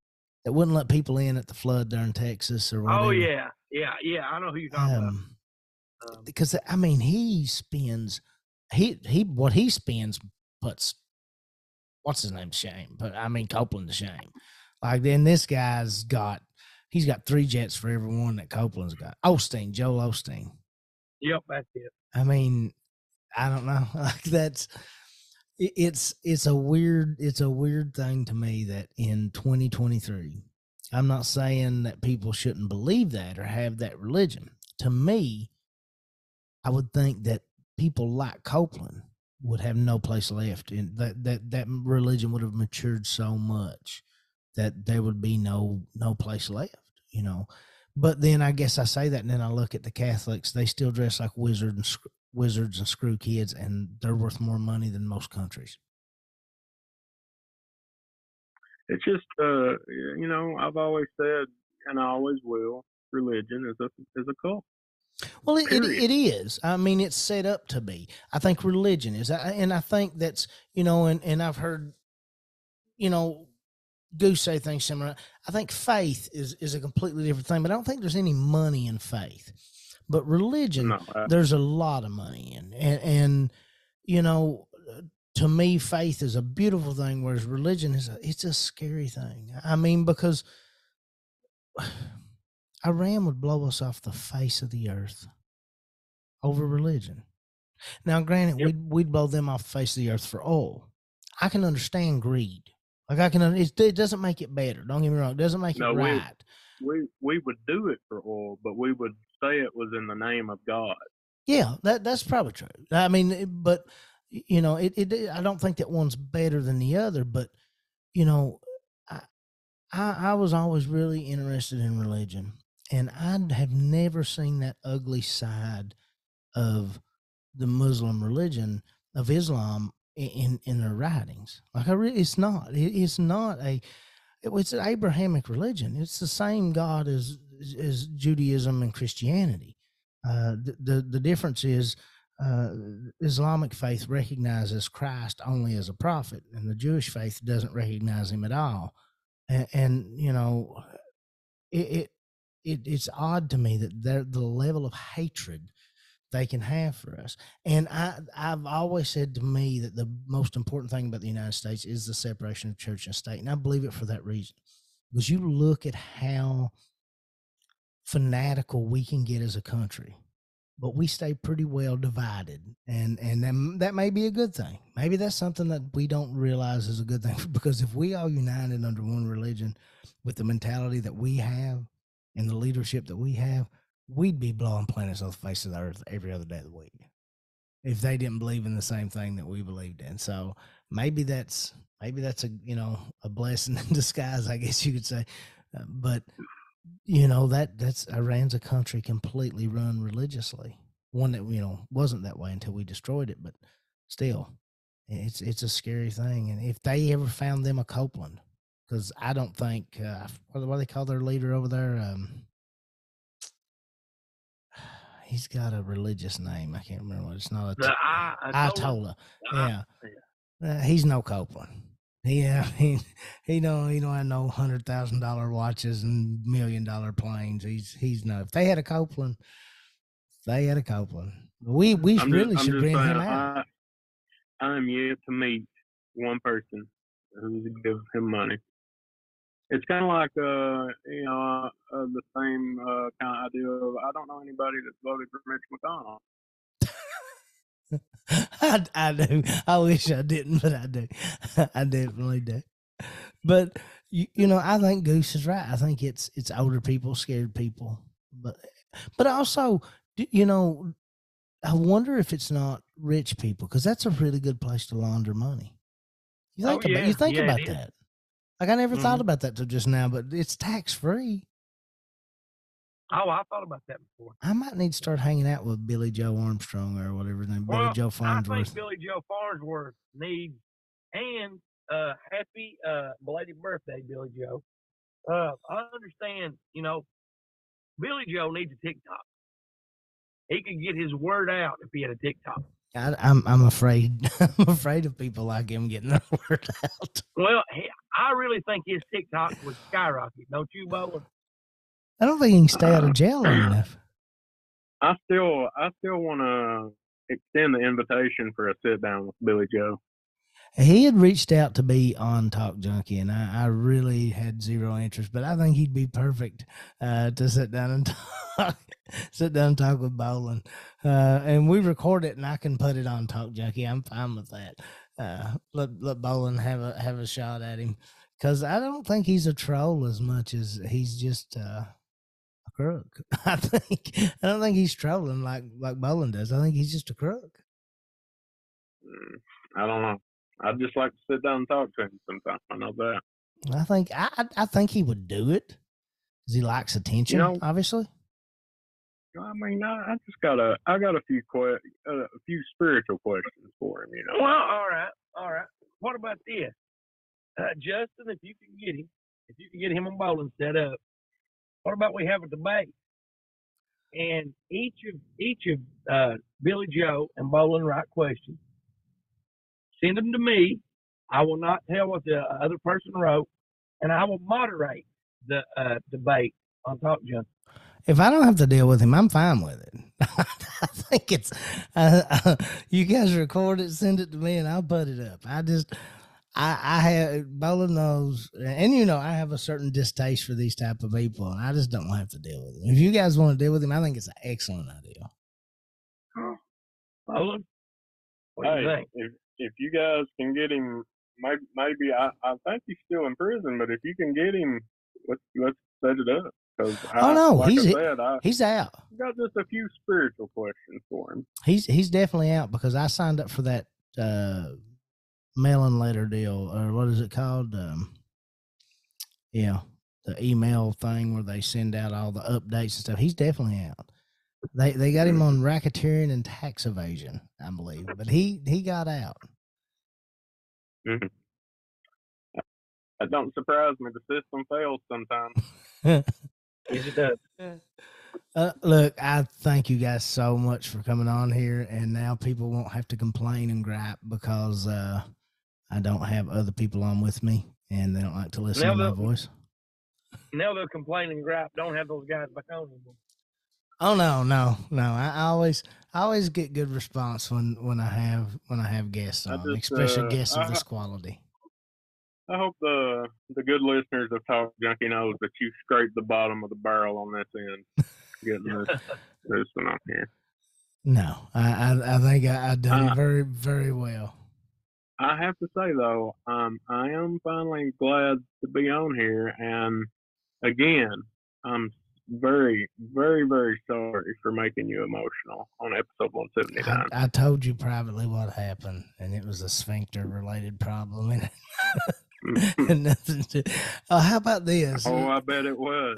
that wouldn't let people in at the flood there in Texas or whatever. Oh yeah, yeah, yeah. I know who you're talking Um, about. Um, because I mean, he spends he he what he spends puts what's his name shame. But I mean Copeland to shame. Like then this guy's got he's got three jets for every one that Copeland's got. Osteen, Joel Osteen. yep, that's it. I mean, I don't know. Like that's it- it's it's a weird it's a weird thing to me that in 2023 I'm not saying that people shouldn't believe that or have that religion. To me, I would think that people like Copeland would have no place left and that that that religion would have matured so much that there would be no no place left, you know. But then I guess I say that, and then I look at the Catholics. They still dress like wizards and wizards and screw kids, and they're worth more money than most countries. It's just, uh, you know, I've always said, and I always will, religion is a is a cult. Well, it, it, it is. I mean, it's set up to be. I think religion is, and I think that's you know, and and I've heard, you know, Goose say things similar. I think faith is is a completely different thing, but I don't think there's any money in faith. But religion, No, I, there's a lot of money in and and you know to me faith is a beautiful thing whereas religion is a it's a scary thing i mean because iran would blow us off the face of the earth over religion now granted Yep. we'd, we'd blow them off the face of the earth for oil i can understand greed like i can it, doesn't make it better don't get me wrong it doesn't make No, it we- right we we would do it for oil, but we would say it was in the name of God. Yeah, that that's probably true. I mean, but you know, it, it I don't think that one's better than the other, but you know, I I, I was always really interested in religion, and I have never seen that ugly side of the Muslim religion of Islam in in their writings. Like I really, it's not. It, it's not a. it- It's an Abrahamic religion. It's the same God as as Judaism and Christianity. Uh, the, the the difference is uh, Islamic faith recognizes Christ only as a prophet, and the Jewish faith doesn't recognize him at all. And, and you know, it, it it it's odd to me that there the level of hatred they can have for us. And I I've always said to me that the most important thing about the United States is the separation of church and state, and I believe it for that reason. Because you look at how fanatical we can get as a country but we stay pretty well divided and and that, that may be a good thing. Maybe that's something that we don't realize is a good thing because if we all united under one religion with the mentality that we have and the leadership that we have we'd be blowing planets off the face of the earth every other day of the week if they didn't believe in the same thing that we believed in. So maybe that's maybe that's a you know a blessing in disguise i guess you could say. Uh, but you know that that's Iran's a country completely run religiously. One that you know wasn't that way until we destroyed it, but still, it's it's a scary thing. And if they ever found them a Copeland, because I don't think uh, what, do they call their leader over there? Um, he's got a religious name. I can't remember what it's not. A, The Ayatollah. Yeah. yeah. Uh, he's no Copeland. Yeah, he he don't he don't have no hundred thousand dollar watches and million dollar planes. He's he's no. If they had a Copeland, they had a Copeland. We we I'm really just, should bring just him out. I, I'm yet to meet one person who's give him money. It's kind of like uh, you know, uh, the same uh, kind of idea of I don't know anybody that's voted for Mitch McConnell. I, I do. I wish I didn't, but I do. I definitely do. But you, you know, I think Goose is right. I think it's it's older people, scared people, but but also, you know, I wonder if it's not rich people because that's a really good place to launder money. You Oh, think about yeah. you think Yeah, about that. Like I never thought Mhm. about that till just now, but it's tax free. Oh, I thought about that before. I might need to start hanging out with Billy Joe Armstrong or whatever his name, Billy Well, Joe I Farnsworth. think Billy Joe Farnsworth needs and uh happy uh belated birthday, Billy Joe. Uh I understand, you know, Billy Joe needs a TikTok. He could get his word out if he had a TikTok. I, I'm I'm afraid I'm afraid of people like him getting their word out. Well, he, I really think his TikTok would skyrocket, don't you, Bowen? I don't think he can stay out of jail long enough. I still, I still want to extend the invitation for a sit down with Billy Joe. He had reached out to be on Talk Junkie, and I, I really had zero interest. But I think he'd be perfect uh, to sit down and talk, sit down and talk with Bollin. Uh, and we record it, and I can put it on Talk Junkie. I'm fine with that. Uh, let let Bollin have a have a shot at him because I don't think he's a troll as much as he's just uh, crook. I think I don't think he's traveling like like Bollin does. I think he's just a crook. Mm, I don't know. I'd just like to sit down and talk to him sometime. I know that. I think I I- I think he would do it. 'cause he likes attention, know- obviously. I mean, I, I just got a, I got a few que- uh, a few spiritual questions for him. You know. Well, all right, all right. What about this? Uh, Justin, if you can get him, if you can get him and Bollin set up, what about we have a debate? And each of each of uh, Billy Joe and Bollin write questions. Send them to me. I will not tell what the other person wrote, and I will moderate the uh, debate on Talk Junk. If I don't have to deal with him, I'm fine with it. I think it's uh, you guys record it, send it to me, and I'll put it up. I just I I have Bola knows, and you know I have a certain distaste for these type of people, and I just don't have to deal with him. If you guys want to deal with him, I think it's an excellent idea. Bollin, what do you Hey, think? if if you guys can get him, maybe, maybe I, I think he's still in prison, but if you can get him, let's let's set it up. Cause Oh, I, no, like he's- I said, I He's out. got just a few spiritual questions for him. He's he's definitely out because I signed up for that uh mailing letter deal or what is it called? Um yeah, the email thing where they send out all the updates and stuff. He's definitely out. They they got him on racketeering and tax evasion, I believe. But he he got out. That don't surprise me. The system fails sometimes. Yes, it does. Uh, look, I thank you guys so much for coming on here, and now people won't have to complain and gripe because uh, I don't have other people on with me, and they don't like to listen Now to my voice. Now they'll complain and gripe. Don't have those guys back on anymore. Oh no, no, no! I I always, I always get good response when when I have when I have guests on, just, especially uh, guests of I- this quality. I hope the the good listeners of Talk Junkie knows that you scraped the bottom of the barrel on this end, getting this this one on here. No, I I, I think I, I done Uh, it very very well. I have to say though, um, I am finally glad to be on here, and again, I'm very, very, very sorry for making you emotional on episode one seventy I. I told you privately what happened, and it was a sphincter related problem, and nothing to. Oh, how about this? oh, I bet it was.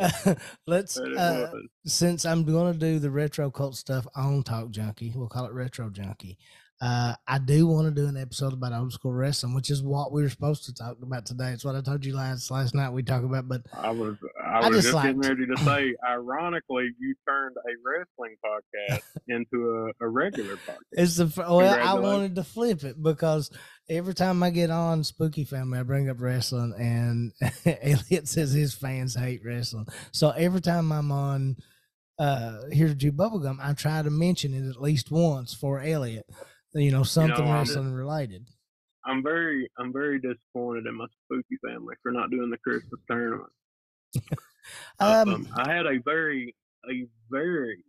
Let's it uh, was. since I'm going to do the retro cult stuff on Talk Junkie, we'll call it Retro Junkie. Uh, I do want to do an episode about old school wrestling, which is what we were supposed to talk about today. It's what I told you last last night we talk about, but I was I I was just just, getting ready to say, ironically, you turned a wrestling podcast into a, a regular podcast. it's the well, I wanted to flip it because every time I get on Spooky Family, I bring up wrestling, and Elliot says his fans hate wrestling. So every time I'm on uh here to do bubblegum, I try to mention it at least once for Elliot. You know, something I'm- wrestling related. I'm very I'm very disappointed in my spooky family for not doing the Christmas tournament. Um, Um, I had a very a very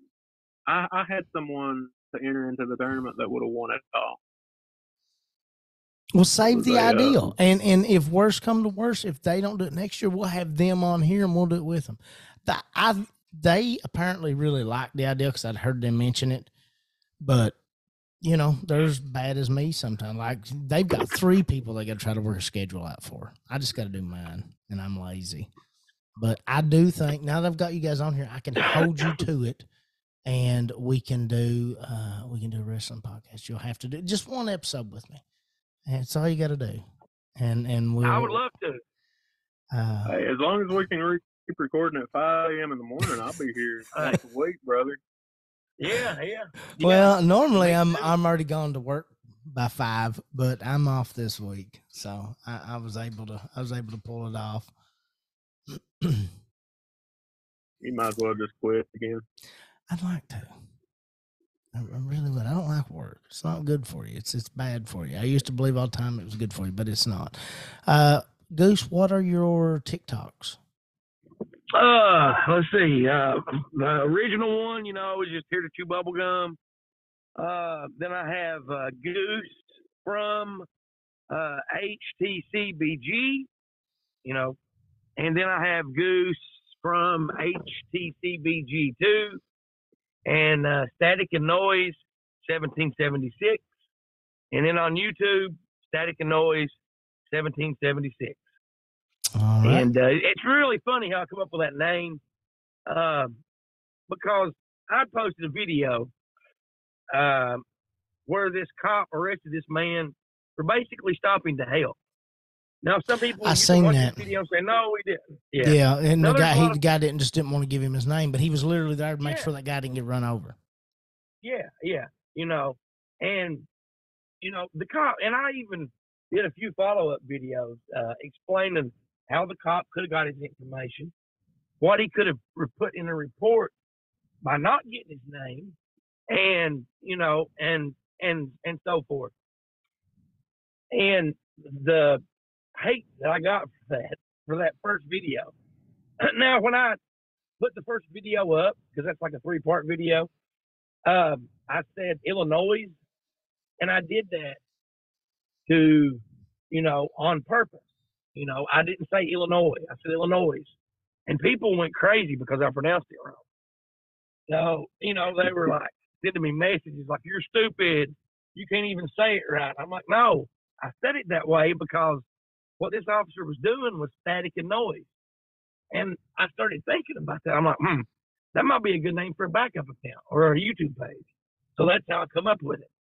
I, I had someone to enter into the tournament that would have won it all. Well, save the They, uh, ideal, and and if worse come to worse, if they don't do it next year, we'll have them on here and we'll do it with them. That I they apparently really liked the idea because I'd heard them mention it, but you know, they're as bad as me sometimes. Like they've got three people they got to try to work a schedule out for. I just got to do mine, and I'm lazy. But I do think now that I've got you guys on here, I can hold you to it, and we can do uh we can do a wrestling podcast. You'll have to do just one episode with me. And it's all you got to do. And and we'll. I would love to. Uh, Hey, as long as we can re- keep recording at 5 a.m. in the morning, I'll be here once a week, brother. Yeah, yeah. You well, normally I'm too. I'm already gone to work by five, but I'm off this week, so I, I was able to I was able to pull it off. You might as well just quit again. I'd like to. I, I really would. I don't like work. It's not good for you. It's it's bad for you. I used to believe all the time it was good for you, but it's not. Uh, Goose, what are your TikToks? Uh, let's see. Uh, the original one, you know, I was just here to chew bubble gum. Uh, then I have uh, Goose from uh, HTCBG, you know, and then I have Goose from HTCBG2 and uh, Static and Noise 1776. And then on YouTube, Static and Noise 1776. Right. And uh, it's really funny how I come up with that name um, because I posted a video um, where this cop arrested this man for basically stopping to help. Now, some people I seen that. video say, no, we didn't. Yeah, Yeah. and Now, the guy he the guy didn't just didn't want to give him his name, but he was literally there to make Yeah. sure that guy didn't get run over. Yeah, yeah, you know, and you know the cop, and I even did a few follow up videos uh, explaining how the cop could have got his information, what he could have put in a report by not getting his name, and you know, and and and so forth. And the hate that I got for that for that first video. Now, when I put the first video up, because that's like a three part video, um, I said Illinois, and I did that to, you know, on purpose. You know, I didn't say Illinois. I said Illinois, and people went crazy because I pronounced it wrong. So, you know, they were like sending me messages like, "You're stupid. You can't even say it right." I'm like, "No, I said it that way because what this officer was doing was static and noise." And I started thinking about that. I'm like, hmm, that might be a good name for a backup account or a YouTube page. So that's how I come up with it.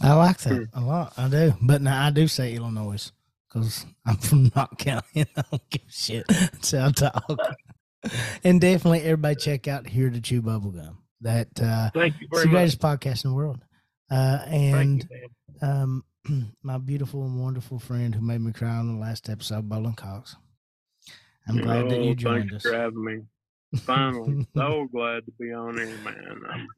I like that a lot. I do, but now I do say Illinois because I'm from Knox County. I don't give a shit. How I talk. and definitely, everybody check out here to chew bubblegum. That uh, Thank you it's the much. greatest podcast in the world. Uh, and you, um, my beautiful and wonderful friend who made me cry on the last episode, Bollin Cox. I'm glad that Oh, you joined thanks us. for having me. Finally, so glad to be on here, man. I'm,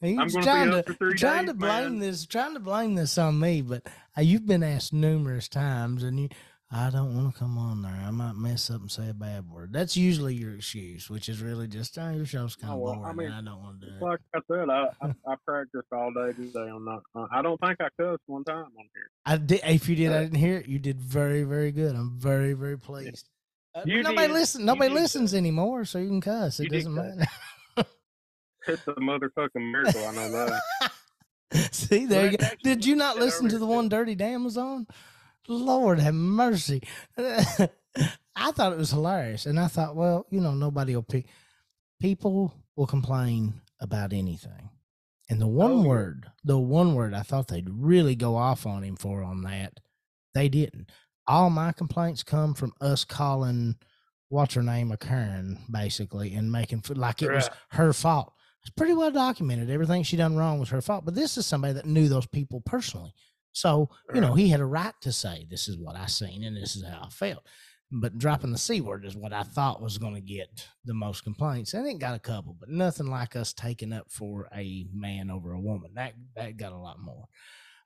He's I'm trying to trying days, to blame man. this, trying to blame this on me, but uh, you've been asked numerous times, and you I don't want to come on there. I might mess up and say a bad word. That's usually your excuse, which is really just, oh, your show's kind Oh, of well, boring. I mean, and I don't want to do it. Like I said, I, I, I practiced all day today on that. Uh, I don't think I cussed one time on here. I did. If you did, I didn't hear it. You did very, very good. I'm very, very pleased. Uh, nobody did- listen. Nobody listens anymore, so you can cuss. It You doesn't matter. It's a motherfucking miracle. I know that. See, there you go. Did you not listen to the one Dirty Damn was on? Lord have mercy. I thought it was hilarious. And I thought, well, you know, nobody will pick. People will complain about anything. And the one Oh, word, the one word I thought they'd really go off on him for on that, they didn't. All my complaints come from us calling what's her name a Karen, basically, and making like it was her fault. It's pretty well documented. Everything she done wrong was her fault. But this is somebody that knew those people personally. So, you know, he had a right to say, This is what I seen and this is how I felt. But dropping the C word is what I thought was going to get the most complaints. And it got a couple, but nothing like us taking up for a man over a woman. That that got a lot more.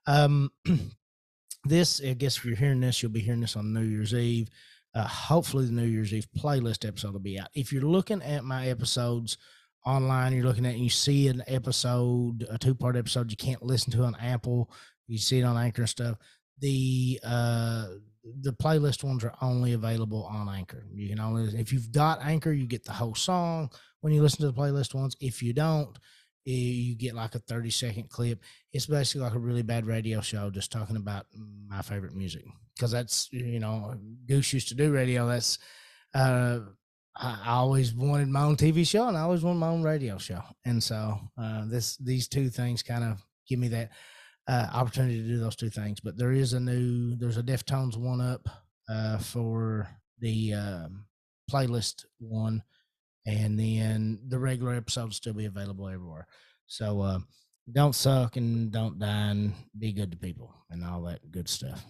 Um this, I guess if you're hearing this, you'll be hearing this on New Year's Eve. Uh, hopefully the New Year's Eve playlist episode will be out. If you're looking at my episodes online, you're looking at and you see an episode, a two part episode you can't listen to on Apple, you see it on Anchor and stuff. The uh the playlist ones are only available on Anchor. You can only if you've got Anchor, you get the whole song when you listen to the playlist ones. If you don't, eh, you get like a 30 second clip. It's basically like a really bad radio show just talking about my favorite music. Because that's you know, Goose used to do radio. That's uh I always wanted my own TV show and I always wanted my own radio show. And so uh, this these two things kind of give me that uh, opportunity to do those two things. But there is a new there's a Deftones one up uh, for the um, playlist one, and then the regular episodes still be available everywhere. So uh, don't suck and don't die and be good to people and all that good stuff.